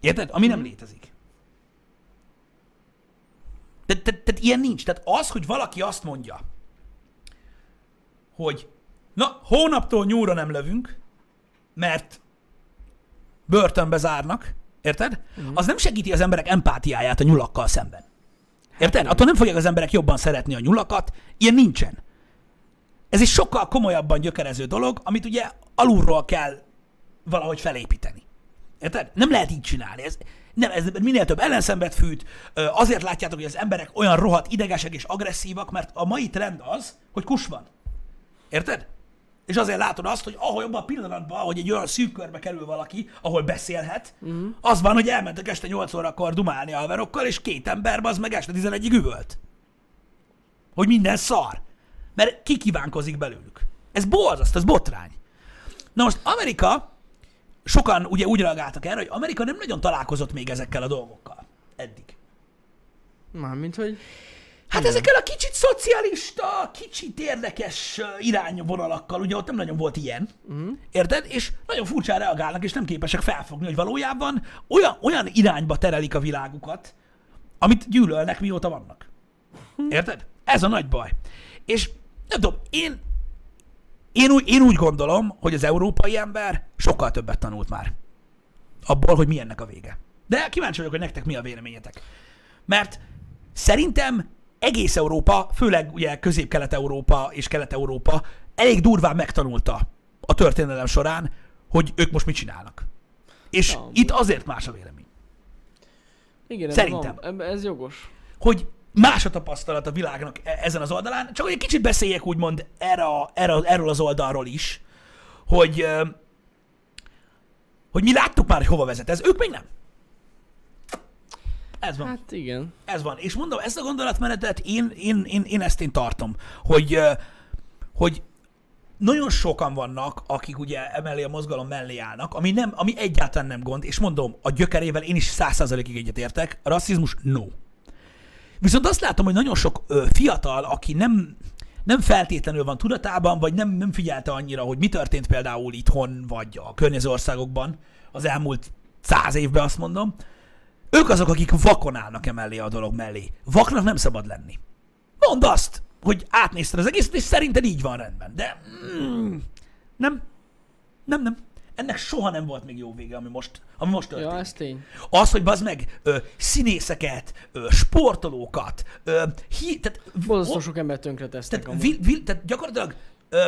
Érted? Ami nem létezik. Tehát te, te, ilyen nincs. Tehát az, hogy valaki azt mondja, hogy na, hónaptól nyúra nem lövünk, mert börtönbe zárnak, érted? Az nem segíti az emberek empátiáját a nyulakkal szemben. Érted? Attól nem fogják az emberek jobban szeretni a nyulakat, ilyen nincsen. Ez egy sokkal komolyabban gyökerező dolog, amit ugye alulról kell valahogy felépíteni. Érted? Nem lehet így csinálni. Ez, nem, ez minél több ellenszenvet fűt, azért látjátok, hogy az emberek olyan rohadt idegesek és agresszívak, mert a mai trend az, hogy kus van. Érted? És azért látod azt, hogy ahol abban a pillanatban, hogy egy olyan szűk körbe kerül valaki, ahol beszélhet, uh-huh. az van, hogy elmentek este 8 órakor dumálni alverokkal, és két ember az meg este 11-ig üvölt. Hogy minden szar. Mert ki kívánkozik belőlük. Ez borzaszt, ez botrány. Na most Amerika, sokan ugye úgy reagáltak erre, hogy Amerika nem nagyon találkozott még ezekkel a dolgokkal eddig. Mármint, hogy... Hát ezekkel a kicsit szocialista, kicsit érdekes irányvonalakkal, ugye ott nem nagyon volt ilyen, Uh-huh. érted? És nagyon furcsán reagálnak, és nem képesek felfogni, hogy valójában olyan, olyan irányba terelik a világukat, amit gyűlölnek, mióta vannak. Érted? Ez a nagy baj. És nem tudom, én, én, úgy, én úgy gondolom, hogy az európai ember sokkal többet tanult már abból, hogy mi ennek a vége. De kíváncsi vagyok, hogy nektek mi a véleményetek. Mert szerintem egész Európa, főleg ugye Közép-Kelet-Európa és Kelet-Európa elég durván megtanulta a történelem során, hogy ők most mit csinálnak. És Ja, itt azért más a vélemény. Igen, ez Szerintem. Van. Ebbe- Ez jogos. hogy más a tapasztalat a világnak e- ezen az oldalán, csak hogy egy kicsit beszéljek úgymond erre, erre, erről az oldalról is, hogy, hogy mi láttuk már, hogy hova vezet ez, ők még nem. Ez van. Hát igen. Ez van. És mondom, ezt a gondolatmenetet én, én, én, én ezt én tartom, hogy, hogy nagyon sokan vannak, akik ugye emellé a mozgalom mellé állnak, ami, nem, ami egyáltalán nem gond, és mondom, a gyökerével én is száz százalékig egyetértek, a rasszizmus no. Viszont azt látom, hogy nagyon sok ö, fiatal, aki nem, nem feltétlenül van tudatában, vagy nem, nem figyelte annyira, hogy mi történt például itthon, vagy a környező országokban az elmúlt száz évben, azt mondom, ők azok, akik vakon állnak emellé a dolog mellé. Vaknak nem szabad lenni. Mondd azt, hogy átnézted az egészet, és szerinted így van rendben. De mm, nem. Nem, nem. Ennek soha nem volt még jó vége, ami most, ami most történik. Ja, ez tény. Az, hogy bazd meg ö, színészeket, ö, sportolókat, ö, hi, tehát, Borzasztó sok embert tönkretesztek tehát, vi, vi, tehát gyakorlatilag ö,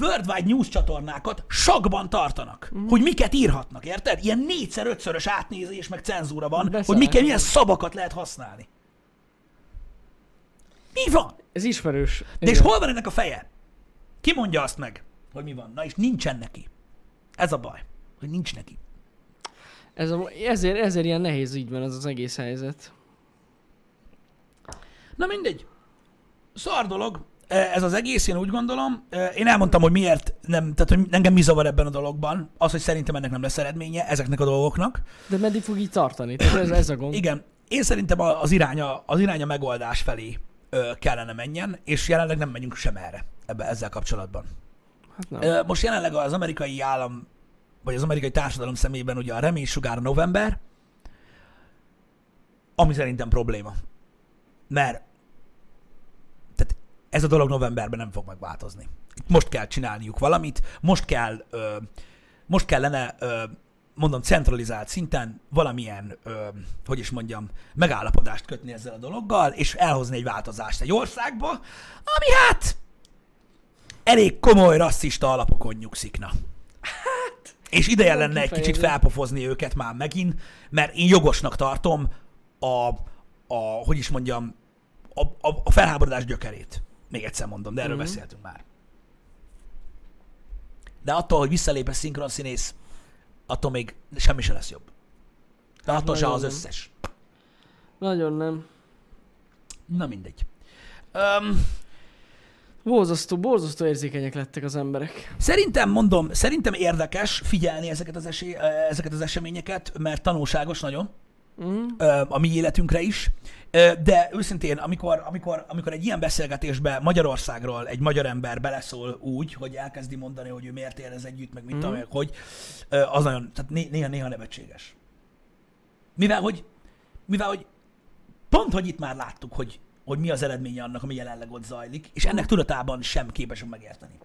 worldwide news csatornákat sakban tartanak, mm. hogy miket írhatnak, érted? Ilyen négyszer, ötszörös átnézés, meg cenzúra van, Beszélek. hogy miket, milyen szavakat lehet használni. Mi van? Ez ismerős. De és Igen. hol van ennek a feje? Ki mondja azt meg, hogy mi van? Na és nincsen neki. Ez a baj, hogy nincs neki. Ez a, ezért, ezért ilyen nehéz így van ez az egész helyzet. Na mindegy. Szar dolog. Ez az egész, én úgy gondolom. Én elmondtam, hogy miért nem, tehát hogy engem mi zavar ebben a dologban. Az, hogy szerintem ennek nem lesz eredménye ezeknek a dolgoknak. De meddig fog így tartani? Tehát ez, ez a gond. Igen, én szerintem az iránya, az iránya megoldás felé kellene menjen, és jelenleg nem megyünk sem erre ebbe, ezzel kapcsolatban. Hát nem. Most jelenleg az amerikai állam, vagy az amerikai társadalom szemében ugye a reménysugár november, ami szerintem probléma. Mert ez a dolog novemberben nem fog megváltozni. Itt most kell csinálniuk valamit, most kell, ö, most kellene, ö, mondom, centralizált szinten valamilyen, ö, hogy is mondjam, megállapodást kötni ezzel a dologgal, és elhozni egy változást egy országba, ami hát elég komoly rasszista alapokon nyugszik, na. És ideje lenne egy kicsit felpofozni őket már megint, mert én jogosnak tartom a, a hogy is mondjam, a, a, a felháborodás gyökerét. Még egyszer mondom, de erről Mhm. beszéltünk már. De attól, hogy visszalép egy szinkron színész, attól még semmi se lesz jobb. De Hát attól se az nem. összes. Nagyon nem. Na mindegy. Um, Borzasztó, borzasztó érzékenyek lettek az emberek. Szerintem, mondom, szerintem érdekes figyelni ezeket az, esély, ezeket az eseményeket, mert tanulságos nagyon Mm. a mi életünkre is. De őszintén, amikor, amikor, amikor egy ilyen beszélgetésbe Magyarországról egy magyar ember beleszól úgy, hogy elkezdi mondani, hogy ő miért érez együtt, meg mit Mhm. tudom, hogy az nagyon, tehát né- néha, néha nevetséges. Mivel, hogy, mivel, hogy pont, hogy itt már láttuk, hogy, hogy mi az eredménye annak, ami jelenleg ott zajlik, és ennek tudatában sem képesek megérteni.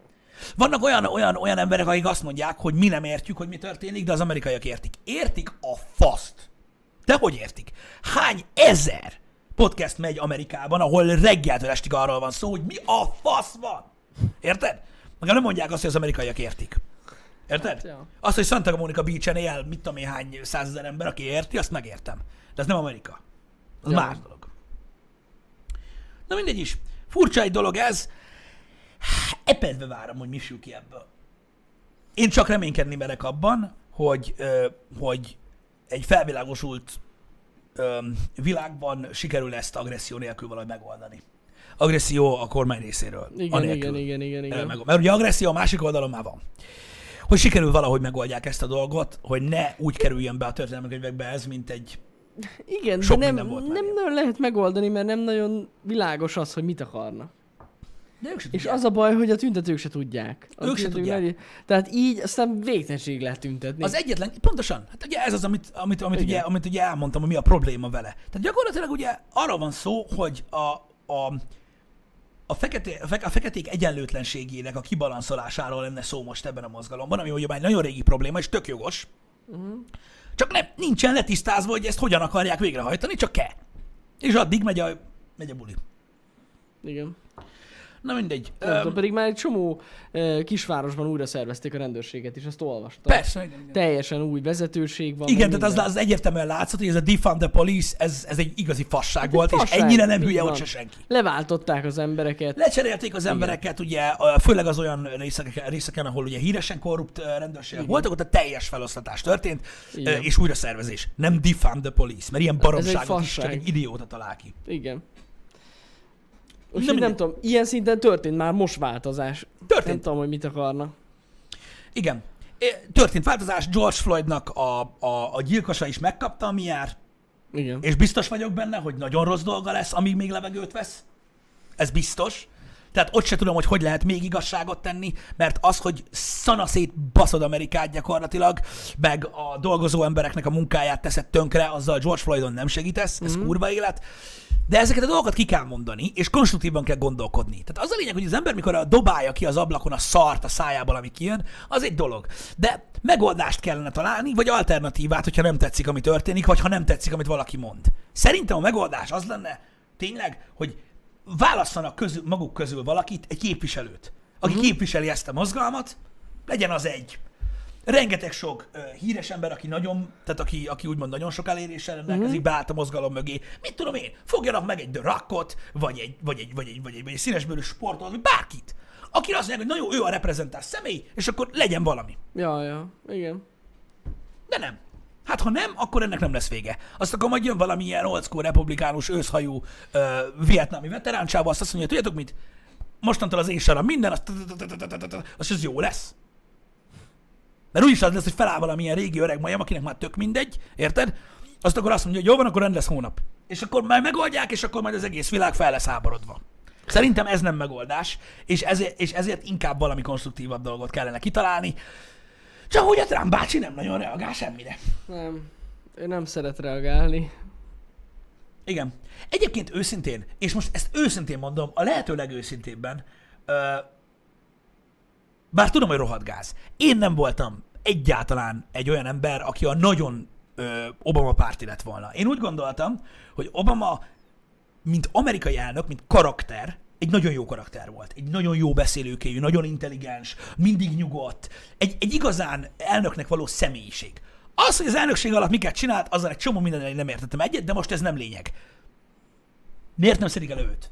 Vannak olyan, olyan, olyan emberek, akik azt mondják, hogy mi nem értjük, hogy mi történik, de az amerikaiak értik. Értik a faszt. De hogy értik? Hány ezer podcast megy Amerikában, ahol reggeltől estig arról van szó, hogy mi a fasz van? Érted? Meg nem mondják azt, hogy az amerikaiak értik. Érted? Hát, ja. Azt, hogy Santa Monica Beach-en él, mit tudom én hány százezer ember, aki érti, azt megértem. De ez nem Amerika. Az Ja. más dolog. Na mindegy is. Furcsa egy dolog ez. Epedve várom, hogy mi ki ebből. Én csak reménykedni merek abban, hogy, hogy egy felvilágosult ö, világban sikerül ezt agresszió nélkül valahogy megoldani. Agresszió a kormány részéről. Igen, anélkül. igen, igen, igen, igen. Meg, mert ugye agresszió a másik oldalon már van. hogy sikerül valahogy megoldják ezt a dolgot, hogy ne úgy kerüljön be a történelmi könyvekbe ez, mint egy... Igen, Sok de nem, nem ilyen. nagyon lehet megoldani, mert nem nagyon világos az, hogy mit akarnak. De ők se És tudják. az a baj, hogy a tüntetők se tudják. A Ők se tudják. nagy- Tehát így aztán végtelenség lehet tüntetni. Az egyetlen, pontosan, hát ugye ez az, amit, amit, amit, ugye, amit ugye elmondtam, hogy mi a probléma vele. Tehát gyakorlatilag ugye arról van szó, hogy a, a, a, fekete, a, fe, a feketék egyenlőtlenségének a kibalanszolásáról lenne szó most ebben a mozgalomban, ami ugye már egy nagyon régi probléma, és tök jogos. Uh-huh. Csak nem, nincsen letisztázva, hogy ezt hogyan akarják végrehajtani, csak kell. És addig megy a, megy a buli. Igen. Na mindegy. Nem Öm, pedig már egy csomó uh, kisvárosban újra szervezték a rendőrséget is, azt olvastam. persze, igen, igen. Teljesen új vezetőség van. Igen, tehát az, az egyértelműen látszott, hogy ez a defund the police, ez, ez egy igazi fasság egy volt, és fasság, ennyire nem hülye ott se senki. Leváltották az embereket. Lecserélték az embereket, ugye, ö, főleg az olyan részeken, részeken ahol ugye híresen korrupt rendőrségek Igen. voltak, ott a teljes feloszlatás történt, Igen. és újraszervezés. Nem defund the police, mert ilyen baromságot is csak egy idióta talál ki. Igen. Úgyhogy nem mindegy. tudom, ilyen szinten történt már most változás. Nem Történt. tudom, hogy mit akarnak. Igen. Történt változás, George Floydnak a, a, a gyilkosa is megkapta, ami jár, Igen. és biztos vagyok benne, hogy nagyon rossz dolga lesz, amíg még levegőt vesz. Ez biztos. Tehát ott se tudom, hogy hogy lehet még igazságot tenni, mert az, hogy szanaszét baszod Amerikát gyakorlatilag, meg a dolgozó embereknek a munkáját teszed tönkre, azzal George Floydon nem segítesz, ez Mhm. kurva élet. De ezeket a dolgokat ki kell mondani, és konstruktívan kell gondolkodni. Tehát az a lényeg, hogy az ember, mikor dobálja ki az ablakon a szart a szájából, ami kijön, az egy dolog. De megoldást kellene találni, vagy alternatívát, hogyha nem tetszik, ami történik, vagy ha nem tetszik, amit valaki mond. Szerintem a megoldás az lenne, tényleg, hogy válasszanak közül, maguk közül valakit, egy képviselőt, aki uh-huh. képviseli ezt a mozgalmat, legyen az egy. Rengeteg sok uh, híres ember, aki nagyon, tehát aki, aki úgymond nagyon sok eléréssel rendelkezik, uh-huh. beállt a mozgalom mögé. Mit tudom én, fogjanak meg egy The Rockot, vagy egy, vagy egy, vagy egy, vagy egy, vagy egy színesbőrű sportot, vagy bárkit. Aki azt mondja, hogy na jó, ő a reprezentás személy, és akkor legyen valami. Ja, ja, igen. De nem. Hát ha nem, akkor ennek nem lesz vége. Azt akkor majd jön valami ilyen old school republikánus, őszhajú, ö, vietnámi veteráncsával, azt azt mondja, tudjátok mit? Mostantól az én saram minden, az, az, az jó lesz. Mert úgyis az lesz, hogy feláll valamilyen régi öreg majom, akinek már tök mindegy, érted? Azt akkor azt mondja, hogy jó van, akkor rend lesz hónap. És akkor majd megoldják, és akkor majd az egész világ fel lesz háborodva. Szerintem ez nem megoldás, és ezért, és ezért inkább valami konstruktívabb dolgot kellene kitalálni. Csak hogy a Trump bácsi nem nagyon reagál semmire. Nem. Ő nem szeret reagálni. Igen. Egyébként őszintén, és most ezt őszintén mondom, a lehető legőszintébben, ö, bár tudom, hogy rohadt gáz, én nem voltam egyáltalán egy olyan ember, aki a nagyon ö, Obama párti lett volna. Én úgy gondoltam, hogy Obama, mint amerikai elnök, mint karakter, egy nagyon jó karakter volt. Egy nagyon jó beszélőkéjű, nagyon intelligens, mindig nyugodt. Egy, egy igazán elnöknek való személyiség. Az, hogy az elnökség alatt miket csinált, azzal egy csomó mindenre nem értettem egyet, de most ez nem lényeg. Miért nem szedik el őt?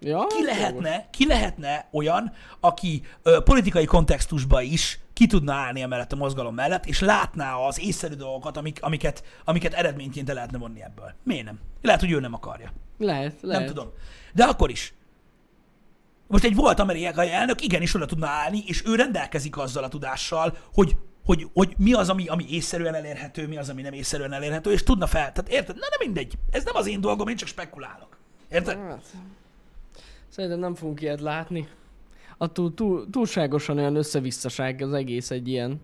Ja, Ki jogos. lehetne, ki lehetne olyan, aki ö, politikai kontextusban is ki tudna állni emellett a mozgalom mellett, és látná az észszerű dolgokat, amik, amiket, amiket eredményként el lehetne vonni ebből. Miért nem? Lehet, hogy ő nem akarja. Lehet, lehet. Nem tudom. De akkor is. Most egy volt amerikai elnök igenis oda tudna állni, és ő rendelkezik azzal a tudással, hogy, hogy, hogy mi az, ami, ami észszerűen elérhető, mi az, ami nem észszerűen elérhető, és tudna fel. Tehát érted? Na nem mindegy. Ez nem az én dolgom, én csak spekulálok. Érted? Hát, szerintem nem fogunk ilyet látni. Attól túl, túlságosan olyan összevisszaság az egész egy ilyen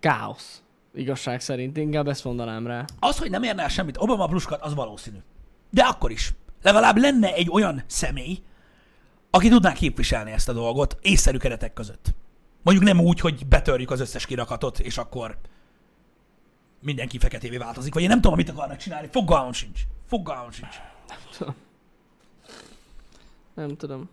káosz. Igazság szerint, inkább ezt mondanám rá. Az, hogy nem érne el semmit Obama pluskat, az valószínű. De akkor is. Legalább lenne egy olyan személy, aki tudná képviselni ezt a dolgot észszerű keretek között. Mondjuk nem úgy, hogy betörjük az összes kirakatot, és akkor mindenki feketévé változik, vagy én nem tudom, mit akarnak csinálni. Fogalmam sincs. Fogalmam sincs. Nem tudom.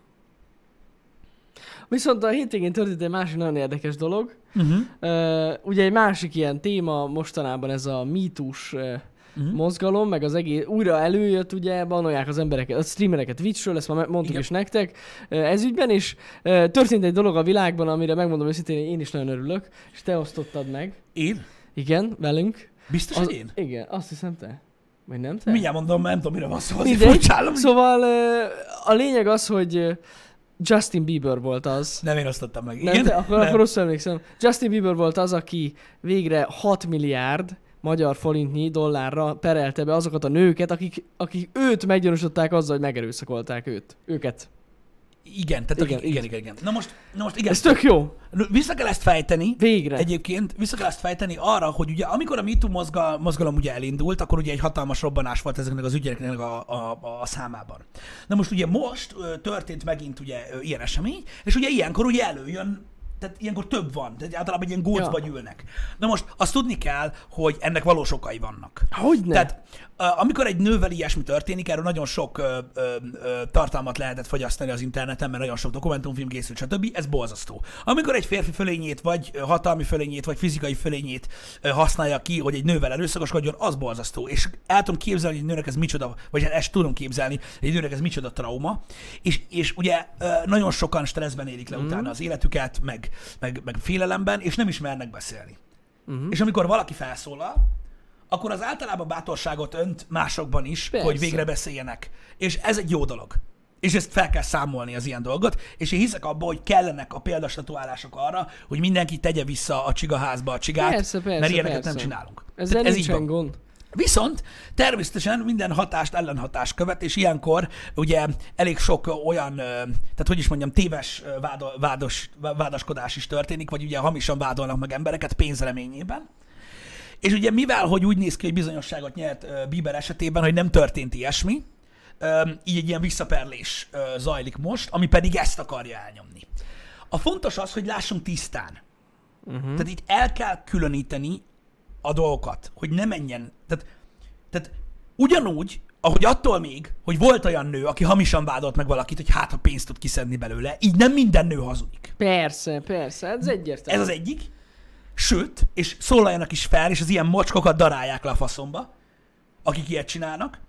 Viszont a hétvégén történt egy másik nagyon érdekes dolog. Uh-huh. Uh, ugye egy másik ilyen téma mostanában ez a mítus uh, Mhm. mozgalom, meg az egész újra előjött, ugye, banolják az embereket, a streamereket Twitchről, ezt már mondtuk Igen. is nektek ez ügyben, és történt egy dolog a világban, amire megmondom őszintén, én is nagyon örülök, és te osztottad meg. Én? Igen, velünk. Biztos, Az, hogy én? igen, azt hiszem te. Vagy nem te? Mindjárt mondom, mert nem tudom, mire van szó. azért Mindegy. Szóval a lényeg az, hogy Justin Bieber volt az. Nem én osztottam meg. Nem, Igen? te, akkor, akkor rosszul emlékszem. Justin Bieber volt az, aki végre 6 milliárd magyar forintnyi dollárra perelte be azokat a nőket, akik, akik őt meggyanúsították azzal, hogy megerőszakolták őt. Őket. Igen, tehát Igen, igen, igen, igen, igen. Na most, na most igen, Ez tök jó. vissza kell ezt fejteni, Végre. Egyébként vissza kell ezt fejteni arra, hogy ugye amikor a MeToo mozgal, mozgalom ugye elindult, akkor ugye egy hatalmas robbanás volt ezeknek az ügyeknek a, a, a, számában. Na most ugye most történt megint ugye ilyen esemény, és ugye ilyenkor ugye előjön tehát ilyenkor több van, tehát általában egy ilyen gócba Ja. gyűlnek. Na most azt tudni kell, hogy ennek valós okai vannak. Hogyne? Tehát amikor egy nővel ilyesmi történik, erről nagyon sok ö, ö, ö, tartalmat lehetett fogyasztani az interneten, mert nagyon sok dokumentumfilm készült, stb. Ez borzasztó. Amikor egy férfi fölényét, vagy hatalmi fölényét, vagy fizikai fölényét használja ki, hogy egy nővel erőszakoskodjon, az borzasztó. És el tudom képzelni, hogy egy nőnek ez micsoda, vagy hát ezt tudom képzelni, hogy egy nőnek ez micsoda trauma. És, és ugye nagyon sokan stresszben élik le utána az életüket, meg, meg, meg félelemben, és nem is mernek beszélni. Uh-huh. És amikor valaki felszólal, akkor az általában bátorságot önt másokban is, Persze. hogy végre beszéljenek. És ez egy jó dolog. És ezt fel kell számolni az ilyen dolgot, és én hiszek abba, hogy kellenek a példastatuálások arra, hogy mindenki tegye vissza a csigaházba a csigát, Persze, persze, mert ilyeneket persze. nem csinálunk. Ezzel Tehát ez így van. gond. Viszont természetesen minden hatást ellenhatás követ, és ilyenkor ugye elég sok olyan, tehát hogy is mondjam, téves vádo, vádos, vá- vádaskodás is történik, vagy ugye hamisan vádolnak meg embereket pénzreményében. És ugye mivel, hogy úgy néz ki, hogy bizonyosságot nyert Bieber esetében, hogy nem történt ilyesmi, így egy ilyen visszaperlés zajlik most, ami pedig ezt akarja elnyomni. A fontos az, hogy lássunk tisztán. Uh-huh. Tehát itt el kell különíteni a dolgokat, hogy ne menjen. Tehát, tehát ugyanúgy, ahogy attól még, hogy volt olyan nő, aki hamisan vádolt meg valakit, hogy hát ha pénzt tud kiszedni belőle, így nem minden nő hazudik. Persze, persze, ez egyértelmű. Ez az egyik. Sőt, és szólaljanak is fel, és az ilyen mocskokat darálják le a faszomba, akik ilyet csinálnak.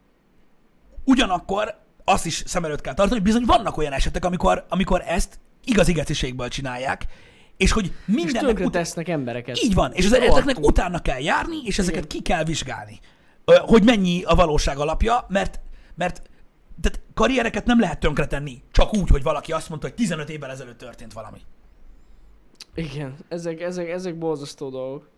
Ugyanakkor azt is szem előtt kell tartani, hogy bizony vannak olyan esetek, amikor, amikor ezt igaz igeciségből csinálják, és hogy És mindennek tönkre ut- tesznek embereket. így van, és az Rohadtul. ezeknek utána kell járni, és ezeket Igen. ki kell vizsgálni. Hogy mennyi a valóság alapja, mert, mert tehát karriereket nem lehet tönkretenni, csak úgy, hogy valaki azt mondta, hogy 15 évvel ezelőtt történt valami. Igen, ezek, ezek, ezek borzasztó dolgok.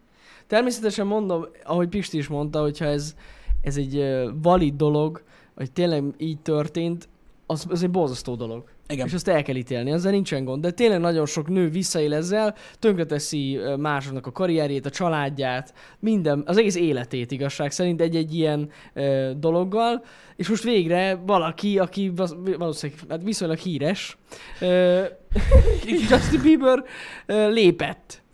Természetesen mondom, ahogy Pisti is mondta, hogyha ez, ez egy valid dolog, hogy tényleg így történt, az, az egy borzasztó dolog. Igen. És azt el kell ítélni, ezzel nincsen gond. De tényleg nagyon sok nő visszaél ezzel, tönkreteszi másoknak a karrierjét, a családját, minden, az egész életét igazság szerint egy-egy ilyen ö, dologgal, és most végre valaki, aki val- valószínűleg hát viszonylag híres, ö, [laughs] Justin Bieber ö, lépett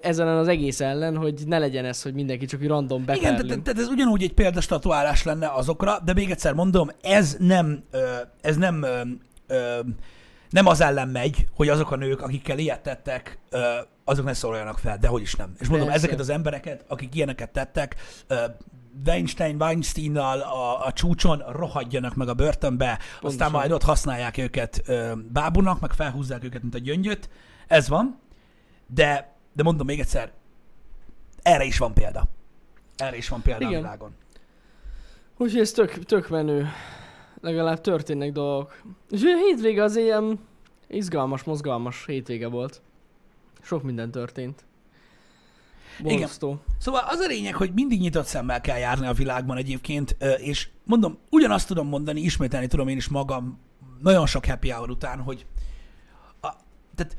ezen az egész ellen, hogy ne legyen ez, hogy mindenki csak úgy random Igen, beperlünk. tehát, tehát ez ugyanúgy egy példastatuálás lenne azokra, de még egyszer mondom, ez nem, ez nem, ö, nem az ellen megy, hogy azok a nők, akikkel ilyet tettek, ö, azok ne szóljanak fel, de hogy is nem. És mondom, Persze. ezeket az embereket, akik ilyeneket tettek, ö, Weinstein, Weinsteinnal a, a csúcson rohadjanak meg a börtönbe, aztán Pontosan. majd ott használják őket ö, bábunak, meg felhúzzák őket, mint a gyöngyöt. Ez van, de, de mondom még egyszer, erre is van példa. Erre is van példa Igen. a világon. Úgyhogy ez tök, tök menő. Legalább történnek dolgok. És a hétvége az ilyen izgalmas, mozgalmas hétvége volt. Sok minden történt. Borzasztó. Szóval az a lényeg, hogy mindig nyitott szemmel kell járni a világban egyébként, és mondom, ugyanazt tudom mondani, ismételni tudom én is magam nagyon sok happy hour után, hogy a, tehát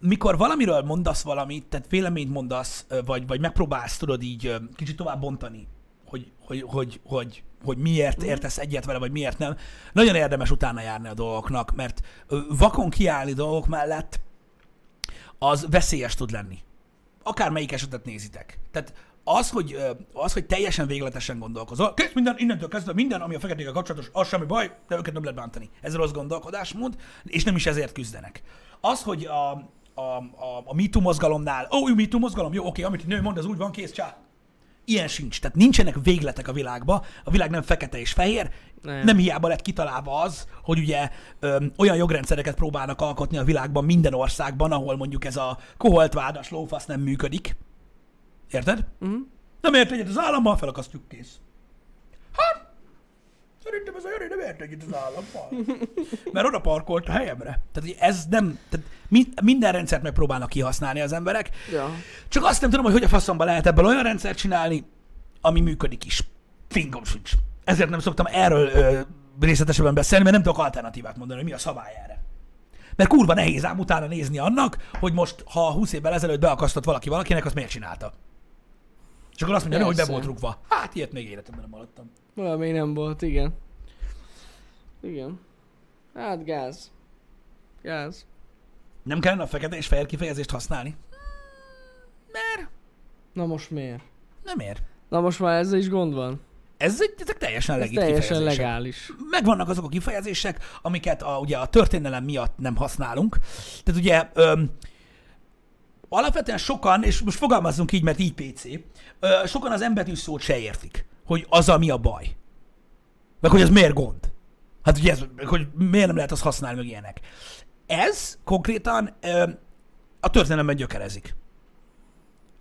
mikor valamiről mondasz valamit, tehát véleményt mondasz, vagy, vagy megpróbálsz, tudod így kicsit tovább bontani, hogy, hogy, hogy, hogy, hogy miért értesz egyet vele, vagy miért nem, nagyon érdemes utána járni a dolgoknak, mert vakon kiállni dolgok mellett az veszélyes tud lenni akármelyik esetet nézitek. Tehát az, hogy, az, hogy teljesen végletesen gondolkozol, kész minden, innentől kezdve minden, ami a feketékkel kapcsolatos, az semmi baj, de őket nem lehet bántani. Ez rossz gondolkodásmód, és nem is ezért küzdenek. Az, hogy a, a, a, a MeToo mozgalomnál, ó, oh, MeToo mozgalom, jó, oké, amit a nő mond, az úgy van, kész, csá. Ilyen sincs. Tehát nincsenek végletek a világba, a világ nem fekete és fehér, Nem. nem, hiába lett kitalálva az, hogy ugye öm, olyan jogrendszereket próbálnak alkotni a világban minden országban, ahol mondjuk ez a koholt vádas lófasz nem működik. Érted? Mhm. Nem ért egyet az állammal, felakasztjuk, kész. Hát, szerintem ez a Jani nem ért együtt az állambal. Mert oda parkolt a helyemre. Tehát ez nem, tehát mi- minden rendszert megpróbálnak kihasználni az emberek. Ja. Csak azt nem tudom, hogy hogy a faszomba lehet ebből olyan rendszert csinálni, ami működik is. Fingom sincs. Ezért nem szoktam erről ö, részletesebben beszélni, mert nem tudok alternatívát mondani, hogy mi a szabály erre. Mert kurva nehéz ám utána nézni annak, hogy most, ha 20 évvel ezelőtt beakasztott valaki valakinek, azt miért csinálta. És akkor azt mondja, hogy be volt rúgva. Hát ilyet még életemben nem hallottam. Valami nem volt, igen. Igen. Hát gáz. Gáz. Nem kellene a fekete és fehér kifejezést használni? Mert Na most miért? nem ér. Na most már ezzel is gond van. Ez egy, ezek teljesen Ez legit teljesen kifejezések. legális. megvannak azok a kifejezések, amiket a, ugye a történelem miatt nem használunk. Tehát ugye öm, alapvetően sokan, és most fogalmazzunk így, mert így PC, ö, sokan az embetű szót se értik, hogy az a mi a baj. Meg hogy ez miért gond. Hát ugye ez, hogy miért nem lehet azt használni, meg ilyenek. Ez konkrétan ö, a történelemben gyökerezik.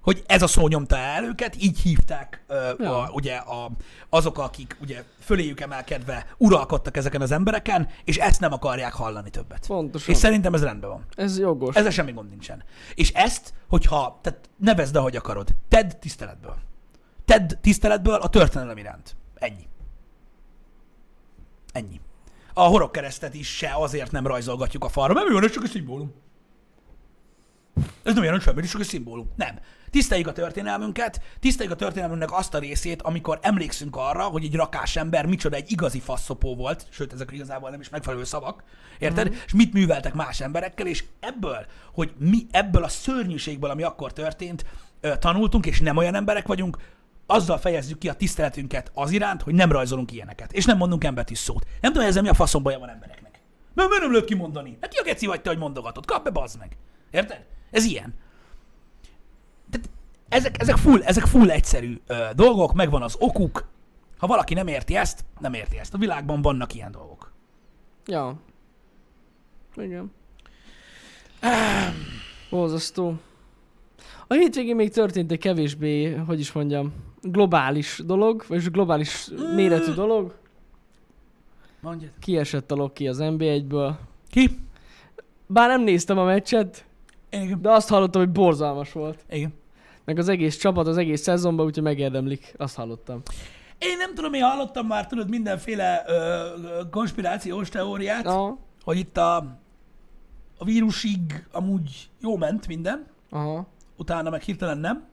Hogy ez a szó nyomta el őket, így hívták ö, Ja. a, ugye a, azok, akik ugye föléjük emelkedve uralkodtak ezeken az embereken, és ezt nem akarják hallani többet. Pontosan. És szerintem ez rendben van. Ez jogos. Ezzel semmi gond nincsen. És ezt, hogyha, tehát nevezd, ahogy akarod, tedd tiszteletből. Tedd tiszteletből a történelem iránt. Ennyi. Ennyi. A horogkeresztet is se azért nem rajzolgatjuk a falra, mert mi van, ez csak egy szimbólum. Ez nem jelent semmit, csak egy szimbólum. Nem. Tiszteljük a történelmünket, tiszteljük a történelmünknek azt a részét, amikor emlékszünk arra, hogy egy rakás ember micsoda egy igazi faszopó volt, sőt, ezek igazából nem is megfelelő szavak, érted? És mit műveltek más emberekkel, és ebből, hogy mi ebből a szörnyűségből, ami akkor történt, tanultunk, és nem olyan emberek vagyunk, azzal fejezzük ki a tiszteletünket az iránt, hogy nem rajzolunk ilyeneket, és nem mondunk embertis szót. Nem tudom, ezzel mi a faszom baja van embereknek. Mert miért nem lehet kimondani? Hát ki a geci vagy te, hogy mondogatod? Kap be, bazd meg. Érted? Ez ilyen. Tehát ezek, ezek, full, ezek full egyszerű ö, dolgok, megvan az okuk. Ha valaki nem érti ezt, nem érti ezt. A világban vannak ilyen dolgok. Ja. Igen. Borzasztó. A hétvégén még történt egy kevésbé, hogy is mondjam, globális dolog, vagy globális méretű dolog. Mondjad. Kiesett a Loki az NB1-ből. Ki? Bár nem néztem a meccset, Igen. de azt hallottam, hogy borzalmas volt. Igen. Meg az egész csapat az egész szezonban, úgyhogy megérdemlik. Azt hallottam. Én nem tudom, én hallottam már, tudod, mindenféle ö, konspirációs teóriát, Aha. hogy itt a, a vírusig amúgy jó ment minden, Aha. utána meg hirtelen nem.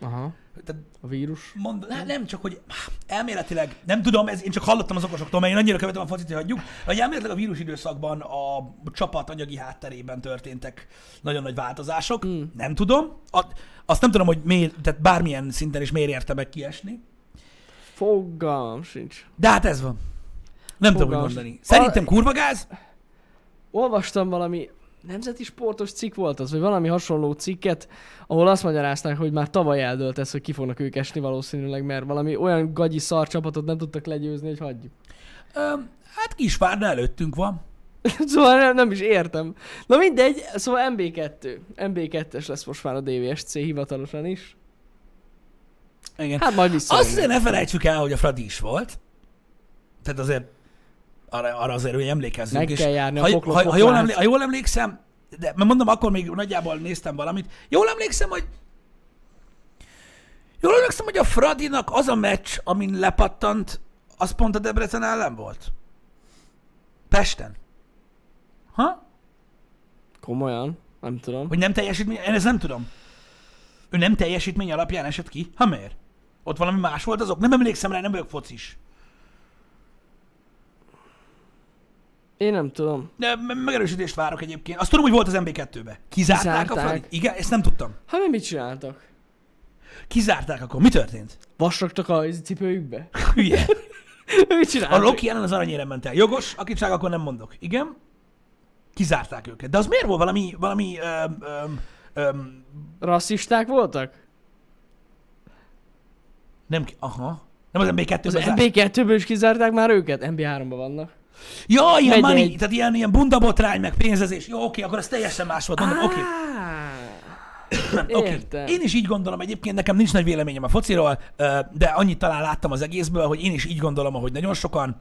Aha. Tehát A vírus. Mond, ne, nem csak, hogy elméletileg, nem tudom, ez, én csak hallottam az okosoktól, mert én annyira követem a focit, hogy hagyjuk, hogy elméletileg a vírus időszakban a csapat anyagi hátterében történtek nagyon nagy változások. Hmm. Nem tudom. A, azt nem tudom, hogy miért, tehát bármilyen szinten is miért érte meg kiesni. Fogalmam sincs. De hát ez van. Nem tudom, hogy mondani. Szerintem kurva gáz. Olvastam valami nemzeti sportos cikk volt az, vagy valami hasonló cikket, ahol azt magyarázták, hogy már tavaly eldőlt ez, hogy ki fognak ők esni valószínűleg, mert valami olyan gagyi szar csapatot nem tudtak legyőzni, hogy hagyjuk. Ö, hát Kisvárda előttünk van. [laughs] szóval nem, nem is értem. Na mindegy, szóval MB2. MB2-es lesz most már a DVSC hivatalosan is. Igen. Hát majd vissza. Azt azért ne felejtsük el, hogy a Fradi is volt. Tehát azért arra, arra azért hogy emlékezzünk. Meg és kell járni a ha, poklok ha, ha, jól emlé, ha jól emlékszem, de mert mondom, akkor még nagyjából néztem valamit. Jól emlékszem, hogy Jól emlékszem, hogy a Fradinak az a meccs, amin lepattant, az pont a Debrecen ellen volt. Pesten. Ha? Komolyan? Nem tudom. Hogy nem teljesítmény? Én ezt nem tudom. Ő nem teljesítmény alapján esett ki? Ha miért? Ott valami más volt azok? Nem emlékszem rá, nem vagyok focis. Én nem tudom. De me- megerősítést várok egyébként. Azt tudom, hogy volt az MB2-be. Kizárták, a Kizárták. Fradi? Igen, ezt nem tudtam. Hát mi mit csináltak? Kizárták akkor. Mi történt? Vasraktak a cipőjükbe? [laughs] Hülye. [laughs] mit A csináltak? Loki ellen az aranyére ment el. Jogos, akit akkor nem mondok. Igen. Kizárták őket. De az miért volt valami, valami öm, öm, öm, Rasszisták voltak? nem, ki- aha. Nem az MB2-be Az zárt. MB2-ből is kizárták már őket? MB3-ban vannak. Ja, ilyen Megy money, egy- tehát ilyen, ilyen bundabotrány, meg pénzezés. Jó, oké, akkor ez teljesen más volt. Mondom, oké. Oké. Értem. Én is így gondolom egyébként, nekem nincs nagy véleményem a fociról, de annyit talán láttam az egészből, hogy én is így gondolom, ahogy nagyon sokan,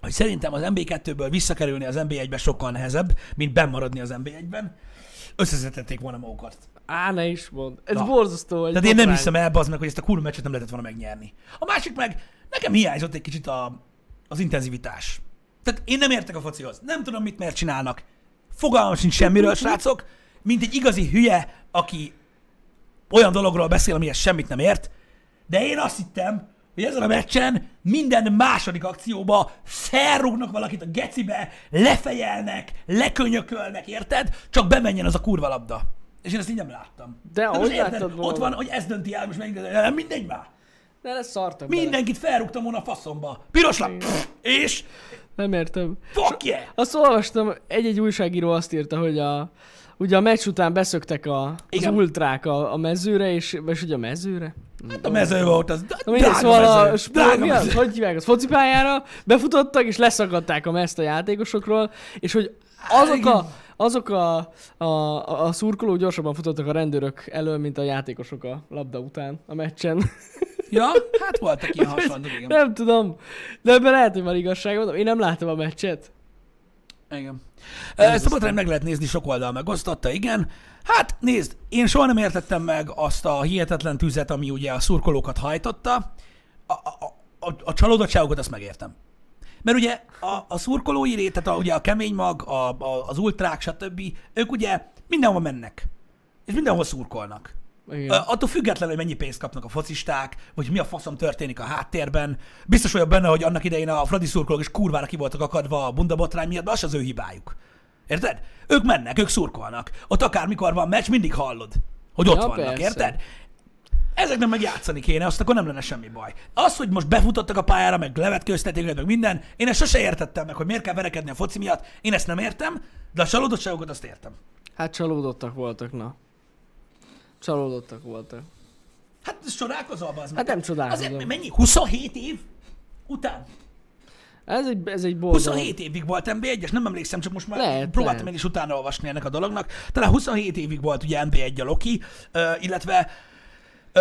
hogy szerintem az MB2-ből visszakerülni az MB1-be sokkal nehezebb, mint bemaradni az MB1-ben. Összezetették volna magukat. Á, ne is mond. Ez Na. borzasztó. Tehát én nem botrány. hiszem el, az meg, hogy ezt a kurva meccset nem lehetett volna megnyerni. A másik meg, nekem hiányzott egy kicsit a, az intenzivitás. Tehát én nem értek a focihoz. Nem tudom, mit miért csinálnak. Fogalmam sincs semmiről, srácok. Mint egy igazi hülye, aki olyan dologról beszél, amihez semmit nem ért. De én azt hittem, hogy ezen a meccsen minden második akcióba felrúgnak valakit a gecibe, lefejelnek, lekönyökölnek, érted? Csak bemenjen az a kurva labda. És én ezt így nem láttam. De most ahogy érted, láttad Ott volna? van, hogy ez dönti el, most megint, nem mindegy már. Ne lesz szartak. Mindenkit felrúgtam volna a faszomba. Piros lap, és Nem értem. fuck yeah! Azt olvastam, egy-egy újságíró azt írta, hogy a, ugye a meccs után beszöktek a, az Igen. ultrák a, a mezőre, és, és ugye a mezőre? Hát a mező volt az, Na drága szóval a mező, sport, drága mi az? mező. Hogy hívják, az focipályára befutottak, és leszakadták a mezt a játékosokról, és hogy azok a, azok a, a, a, a szurkolók gyorsabban futottak a rendőrök elől, mint a játékosok a labda után a meccsen. Ja, hát voltak ilyen [laughs] hasonlók, igen. nem tudom, de ebben lehet, hogy van igazság, mondom, én nem látom a meccset. Igen. Ezt a meg lehet nézni, sok oldal megosztotta, igen. Hát nézd, én soha nem értettem meg azt a hihetetlen tüzet, ami ugye a szurkolókat hajtotta. A, a, a, a csalódottságokat azt megértem. Mert ugye a, a szurkolói rét, tehát a, ugye a kemény mag, a, a, az ultrák, stb. ők ugye mindenhol mennek. És mindenhol szurkolnak. Igen. Attól függetlenül, hogy mennyi pénzt kapnak a focisták, vagy mi a faszom történik a háttérben. Biztos vagyok benne, hogy annak idején a Fradi szurkolók is kurvára ki voltak akadva a bundabotrány miatt, de az az ő hibájuk. Érted? Ők mennek, ők szurkolnak. Ott akármikor van meccs, mindig hallod, hogy ott Ja, vannak, persze. érted? Ezeknek meg játszani kéne, azt akkor nem lenne semmi baj. Az, hogy most befutottak a pályára, meg levetkőztették meg minden, én ezt sose értettem meg, hogy miért kell verekedni a foci miatt. Én ezt nem értem, de a csalódottságokat azt értem. Hát csalódottak voltak, na. Csalódottak voltak. Hát ez csodálkozol, az Hát nem csodálkozom. Azért mennyi? 27 év után? Ez egy, ez egy borzalom. 27 évig volt NB1-es, nem emlékszem, csak most már Lehet, próbáltam lehet. én is utána olvasni ennek a dolognak. Talán 27 évig volt ugye NB1 a Loki, ö, illetve ö,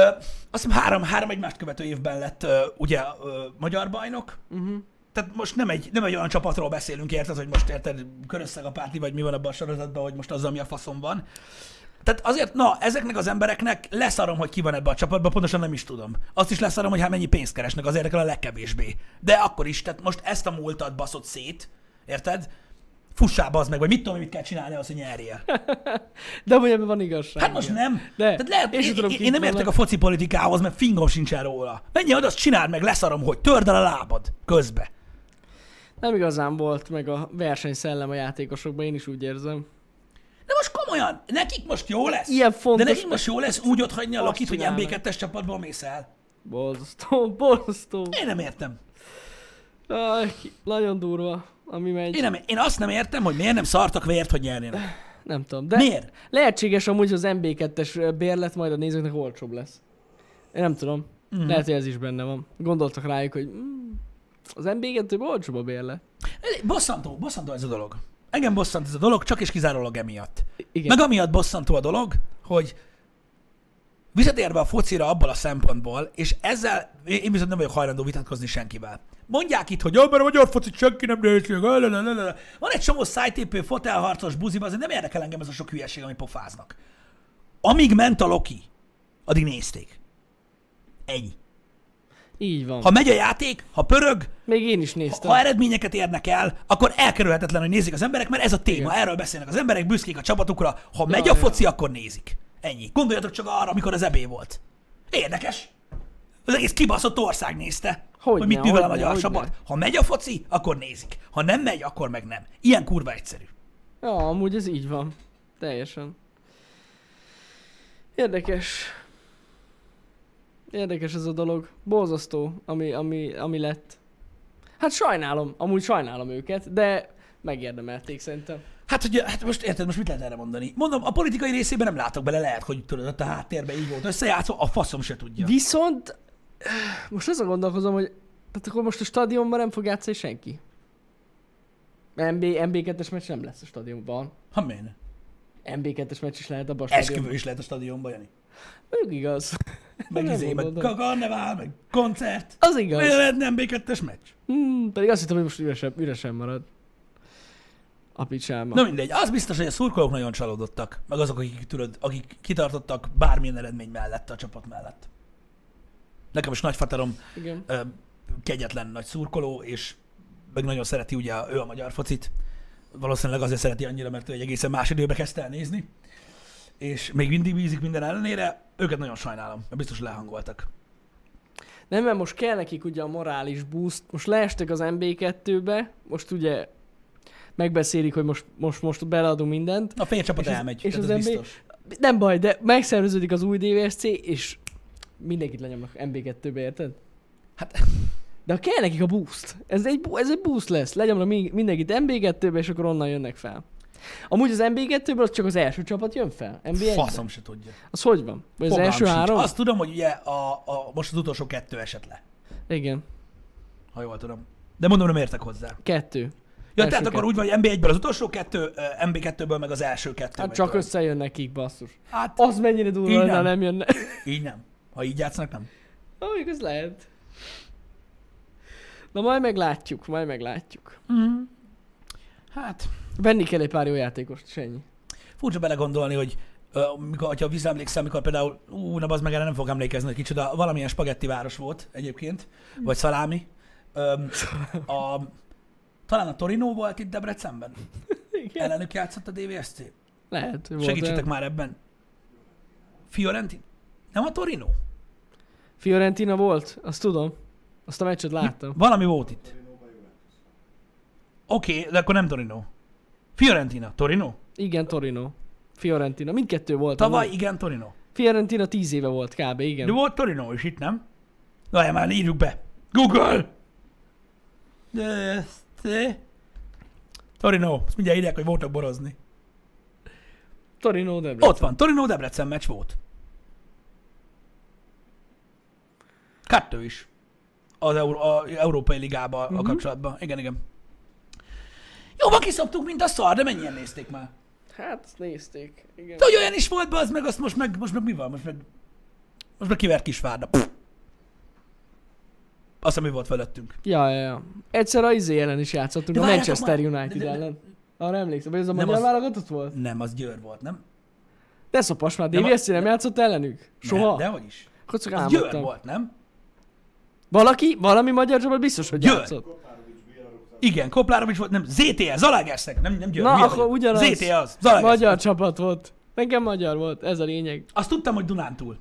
azt hiszem három, három egymást követő évben lett ö, ugye ö, magyar bajnok. Uh-huh. Tehát most nem egy, nem egy olyan csapatról beszélünk, érted, hogy most érted, körösszeg a párti, vagy mi van abban a sorozatban, hogy most azzal mi a faszom van. Tehát azért, na, ezeknek az embereknek leszarom, hogy ki van ebbe a csapatban, pontosan nem is tudom. Azt is leszarom, hogy hát mennyi pénzt keresnek, az érdekel a legkevésbé. De akkor is, tehát most ezt a múltat baszott szét, érted? Fussá az meg, vagy mit tudom, mit kell csinálni az, hogy nyerjél. [laughs] De hogy ebben van igazság. Hát most igen. nem. De, Tehát lehet, én én, én, tudom, én, kik én nem értek a foci politikához, mert fingom sincsen róla. Menj oda, azt csináld meg, leszarom, hogy törd el a lábad közbe. Nem igazán volt meg a versenyszellem a játékosokban, én is úgy érzem. De most komolyan, nekik most jó lesz. Ilyen fontos- De nekik most jó lesz úgy otthagyni a Azt Lokit, hogy csinálnak. MB2-es csapatból mész el. Borzasztó, [laughs] borzasztó. Én nem értem. Aj, nagyon durva, ami megy. Én, nem, én azt nem értem, hogy miért nem szartak vért, hogy nyernének. [sighs] Nem tudom, de Miért? lehetséges amúgy, hogy az MB2-es bérlet majd a nézőknek olcsóbb lesz. Én nem tudom. Mm. Lehet, hogy ez is benne van. Gondoltak rájuk, hogy mm, az MB2 olcsóbb a bérlet. Bosszantó, bosszantó ez a dolog. Engem bosszant ez a dolog, csak és kizárólag emiatt. Igen. Meg amiatt bosszantó a dolog, hogy visszatérve a focira abból a szempontból, és ezzel én viszont nem vagyok hajlandó vitatkozni senkivel. Mondják itt, hogy "Ja, mert a magyar focit senki nem nézi, meg, lalalala." Van egy csomó szájtépő, fotelharcos buziba, azért nem érdekel engem ez a sok hülyeség, ami pofáznak. Amíg ment a Loki, addig nézték. Ennyi. Így van. Ha megy a játék, ha pörög, Még én is néztem. ha eredményeket érnek el, akkor elkerülhetetlen, hogy nézik az emberek, mert ez a téma, Igen. erről beszélnek az emberek, büszkék a csapatukra. Ha megy a ja. foci, akkor nézik. Ennyi. Gondoljatok csak arra, amikor az ebé volt. Érdekes. Az egész kibaszott ország nézte, hogy, Hogyne, mit művel a magyar csapat. Ha megy a foci, akkor nézik. Ha nem megy, akkor meg nem. Ilyen kurva egyszerű. Ja, amúgy ez így van. Teljesen. Érdekes. Érdekes ez a dolog. Borzasztó, ami, ami, ami lett. Hát sajnálom, amúgy sajnálom őket, de megérdemelték szerintem. Hát, hogy, hát most érted, most mit lehet erre mondani? Mondom, a politikai részében nem látok bele, lehet, hogy tudod, ott a háttérben így volt összejátszva, a faszom se tudja. Viszont most azon gondolkozom, hogy tehát akkor most a stadionban nem fog játszani senki. MB, MB2-es meccs nem lesz a stadionban. Ha miért? MB2-es meccs is lehet abban a Esküvő stadionban. is lehet a stadionban, Jani. Mondjuk igaz. Meg Nem izé, meg karnevál, meg koncert. Az igaz. Miért lehetne MB2-es meccs? Hmm, pedig azt hittem, hogy most üresen, üresen marad. A picsába. Na mindegy, az biztos, hogy a szurkolók nagyon csalódottak, meg azok, akik, tudod, akik kitartottak bármilyen eredmény mellett a csapat mellett. Nekem is nagyfaterom Igen. ö, kegyetlen nagy szurkoló, és meg nagyon szereti ugye ő a magyar focit. Valószínűleg azért szereti annyira, mert ő egy egészen más időbe kezdte el nézni. És még mindig bízik minden ellenére. Őket nagyon sajnálom, mert biztos lehangoltak. Nem, mert most kell nekik ugye a morális boost. Most leestek az MB2-be, most ugye megbeszélik, hogy most, most, most beleadunk mindent. A fél csapat És az- elmegy, és az ez MB biztos. Nem baj, de megszerveződik az új DVSC, és mindenkit lenyomnak MB2-be, érted? Hát De kell nekik a boost, ez egy, ez egy boost lesz, mi- mindenkit MB2-be, és akkor onnan jönnek fel. Amúgy az MB2-ből az csak az első csapat jön fel? MB1 faszom se tudja. Az hogy van? Vagy az első sincs. három? Azt tudom, hogy ugye a, a, most az utolsó kettő esett le, Igen, ha jól tudom. De mondom, nem értek hozzá. kettő. Ja, Első tehát akkor kettő. úgy van, hogy MB1-ből az utolsó kettő, ö, MB2-ből meg az első kettő. Hát csak összejön nekik, basszus. Hát Az mennyire durva ha nem. nem jönne. [laughs] így nem. Ha így játszanak, nem. Amíg az lehet. Na majd meglátjuk, majd meglátjuk. Mm. Hát, Venni kell egy pár jó játékost, és ennyi. furcsa belegondolni, hogy mikor, ha visszaemlékszem, mikor például, ú, na az meg erre nem fog emlékezni, hogy kicsoda, valamilyen spagetti város volt egyébként, vagy szalámi. Öm, a, talán a Torino volt itt Debrecenben. [laughs] Igen. Ellenük játszott a DVSC. Lehet, volt Segítsetek olyan. már ebben. Fiorentin? Nem a Torino? Fiorentina volt, azt tudom. Azt a meccset láttam. Valami volt itt. Oké, okay, de akkor nem Torino. Fiorentina. Torino? Igen, Torino. Fiorentina. Mindkettő volt. Tavaly amúgy. igen, Torino. Fiorentina tíz éve volt kb. Igen. De volt Torino is itt, nem? Várjál már, írjuk be. Google! De, de. Torino. Azt mindjárt írják, hogy voltak borozni. Torino Debrecen. Ott van. Torino Debrecen meccs volt. Kettő is. Az Euró- a Európai Ligában uh-huh. a Mhm. kapcsolatban. Igen, igen. Jobban kiszoptuk, mint a szar, de mennyien nézték már? Hát, nézték. Igen. Hogy olyan is volt be, az meg, azt most meg, most meg mi van? Most meg, most meg kivert Kisvárda. Pff. Azt, ami volt felettünk. Ja, ja, ja. Egyszer a izé ellen is játszottunk, De a Manchester már- United de- de- ellen. Arra emlékszem, vagy ez a Nem, magyar az- válogatott volt? Nem, az Győr volt, nem? De szopas már, Nem, DVSC nem játszott ellenük? Soha? Ne, de hogy is. Akkor csak Az Győr volt, nem? Valaki, valami magyar csapat biztos, hogy Győr. játszott. Igen, Koplárovics volt, nem, ZTE, Zalaegerszeg, nem, nem Győr. Na, akkor vagyok. ugyanaz. ZTE az, Zalaegerszeg. Magyar csapat volt. Nekem magyar volt, ez a lényeg. Azt tudtam, hogy Dunántúl.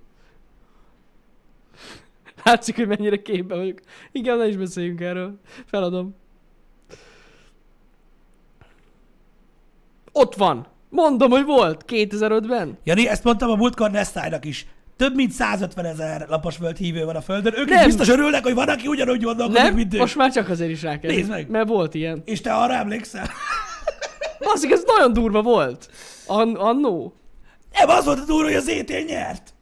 Látszik, hogy mennyire képben vagyok. Igen, ne is beszéljünk erről. Feladom. Ott van. Mondom, hogy volt 2005-ben. Jani, ezt mondtam a múltkor Nestájnak is. Több mint 150 ezer lapos föld hívő van a földön. Ők Nem. biztos örülnek, hogy van, aki ugyanúgy gondolkodik, Nem? mint ők. Most már csak azért is rá kell. Nézd meg. Mert volt ilyen. És te arra emlékszel? [laughs] Baszik, ez nagyon durva volt. An- annó. Nem, az volt a durva, hogy az ET nyert.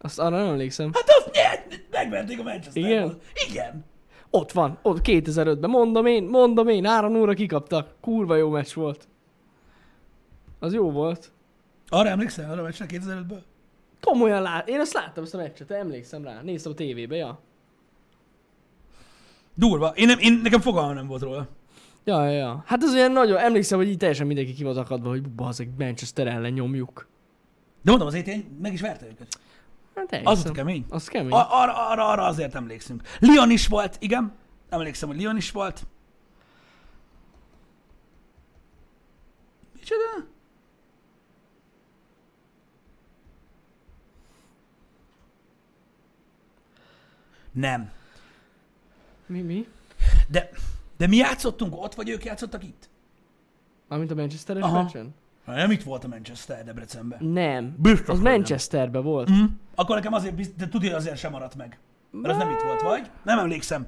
Azt arra nem emlékszem. Hát azt nyert, megverték a Manchester Igen? Igen. Ott van, ott 2005-ben. Mondom én, mondom én, 3 óra kikaptak. Kurva jó meccs volt. Az jó volt. Arra emlékszel, arra a meccsre 2005-ből? Komolyan lát, én azt láttam, ezt a meccset, emlékszem rá. Néztem a tévébe, ja. Durva. Én, nem, én nekem fogalmam nem volt róla. Ja, ja, ja. Hát az olyan nagyon, emlékszem, hogy így teljesen mindenki ki volt akadva, hogy bazeg Manchester ellen nyomjuk. De mondom, az ET meg is verte őket. Hát Az volt kemény. Az kemény. A- arra, arra, arra azért emlékszünk. Lyon is volt, igen. Emlékszem, hogy Lyon is volt. Micsoda? Nem. Mi, mi? De, de mi játszottunk ott, vagy ők játszottak itt? Mármint a Manchesteres Aha. meccsen? Nem itt volt a Manchester Debrecenben. Nem. Biztos, Az. Manchesterben volt. Mm. Akkor nekem azért, bizt- de tudja, azért sem maradt meg. Mert az nem itt volt, vagy? Nem emlékszem.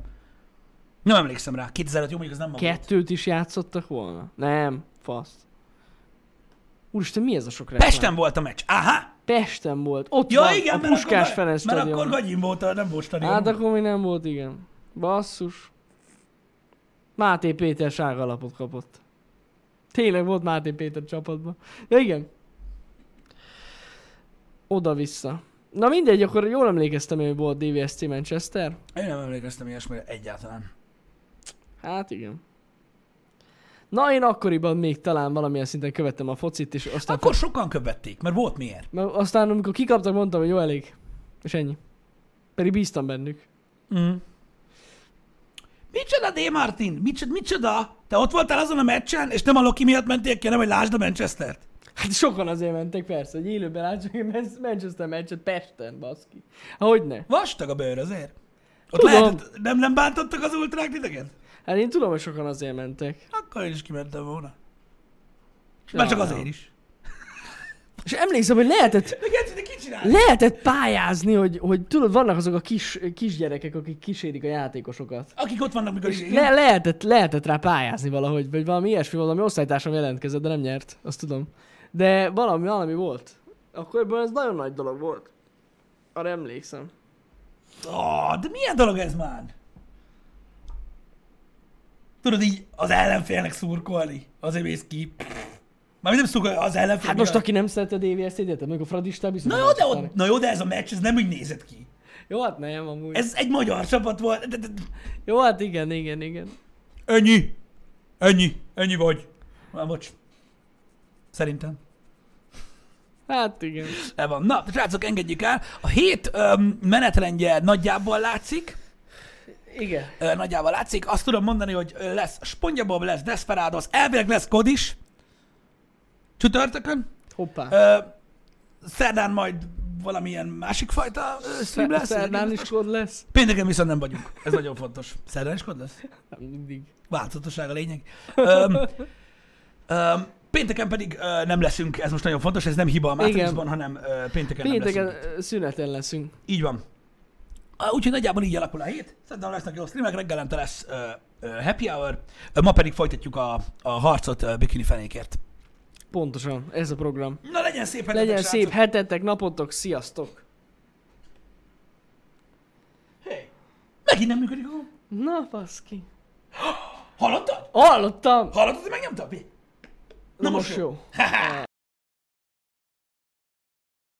Nem emlékszem rá. 2005, jó, mondjuk az nem ma volt. Kettőt is játszottak volna? Nem, fasz. Úristen, mi ez a sok reklám? Pesten volt a meccs. Aha! Pesten volt. Ott Ja, van, igen, a mert Puskás akkor, Ferenc mert stadion. akkor Gagyin volt, a- nem volt stadion. Hát akkor még nem volt, igen. Basszus. Máté Péter sárgalapot kapott. Tényleg volt Máté Péter csapatban. Ja igen. Oda-vissza. Na mindegy, akkor jól emlékeztem, hogy volt DVSC Manchester. Én nem emlékeztem ilyesmire egyáltalán. Hát igen. Na én akkoriban még talán valamilyen szinten követtem a focit, és aztán, Akkor sokan követték, mert volt miért. mert aztán amikor kikaptak, mondtam, hogy jó elég. És ennyi. Pedig bíztam bennük. Mm. Micsoda, D. Martin? Micsoda, micsoda? Te ott voltál azon a meccsen, és nem a Loki miatt mentél ki, hanem hogy lásd a Manchester-t? Hát sokan azért mentek, persze, hogy élőben látszok egy Man- Manchester meccset Pesten, baszki. Hogy ne? Vastag a bőr azért. Ott Tudom. lehetett, nem, nem bántottak az ultrák titeket? Hát én tudom, hogy sokan azért mentek. Akkor én is kimentem volna. Már csak Ja, azért ja. is. [laughs] És emlékszem, hogy lehetett, De Geci, de ki csinál? lehetett pályázni, hogy, hogy tudod, vannak azok a kis, kisgyerekek, akik kísérik a játékosokat. Akik ott vannak, mikor is... Le, lehetett, lehetett rá pályázni valahogy, vagy valami ilyesmi, valami osztálytársam jelentkezett, de nem nyert, azt tudom. De valami, valami volt. Akkor ebből ez nagyon nagy dolog volt. Arra emlékszem. Oh, de milyen dolog ez már? Tudod így az ellenfélnek szurkolni. Azért mész ki. Már nem szurkol az ellenfél. Hát most aki nem szerette a DVS-t mondjuk a Fradistál biztos. Na jó, de ott, na jó, de ez a meccs, ez nem úgy nézett ki. Jó, hát nem amúgy. Ez egy magyar csapat volt. De, de, de, Jó, hát igen, igen, igen. ennyi. Ennyi. Ennyi vagy. Már bocs. Szerintem. Hát igen. Le van. Na, srácok, engedjük el. A hét öm, menetrendje nagyjából látszik. Igen. Nagyjából látszik. Azt tudom mondani, hogy lesz Spongyabob, lesz Desperados, elvileg lesz kod is. Csütörtökön. Hoppá. Ö, szerdán majd valamilyen másik fajta stream lesz. Szerdán is kod lesz. Pénteken viszont nem vagyunk. Ez nagyon fontos. Szerdán is kod lesz? [laughs] Nem mindig. Változatosság a lényeg. Öm, öm, pénteken pedig ö, nem leszünk, ez most nagyon fontos, ez nem hiba a Matrixban, hanem ö, pénteken, nem Pénteken leszünk. ö, szüneten leszünk. Így van. Úgyhogy nagyjából így alakul a hét. Szerintem lesznek jó streamek, reggelente lesz ö, happy hour, ma pedig folytatjuk a, a harcot ö, bikini fenékért. Pontosan, ez a program. Na legyen szép hetetek, Legyen srácok. szép hetetek, napotok, sziasztok! Hey, megint nem működik a gomb. Na, baszki. Hallottad? Hallottam! Hallottad, hogy megnyomta? Na, Na most most jó. jó.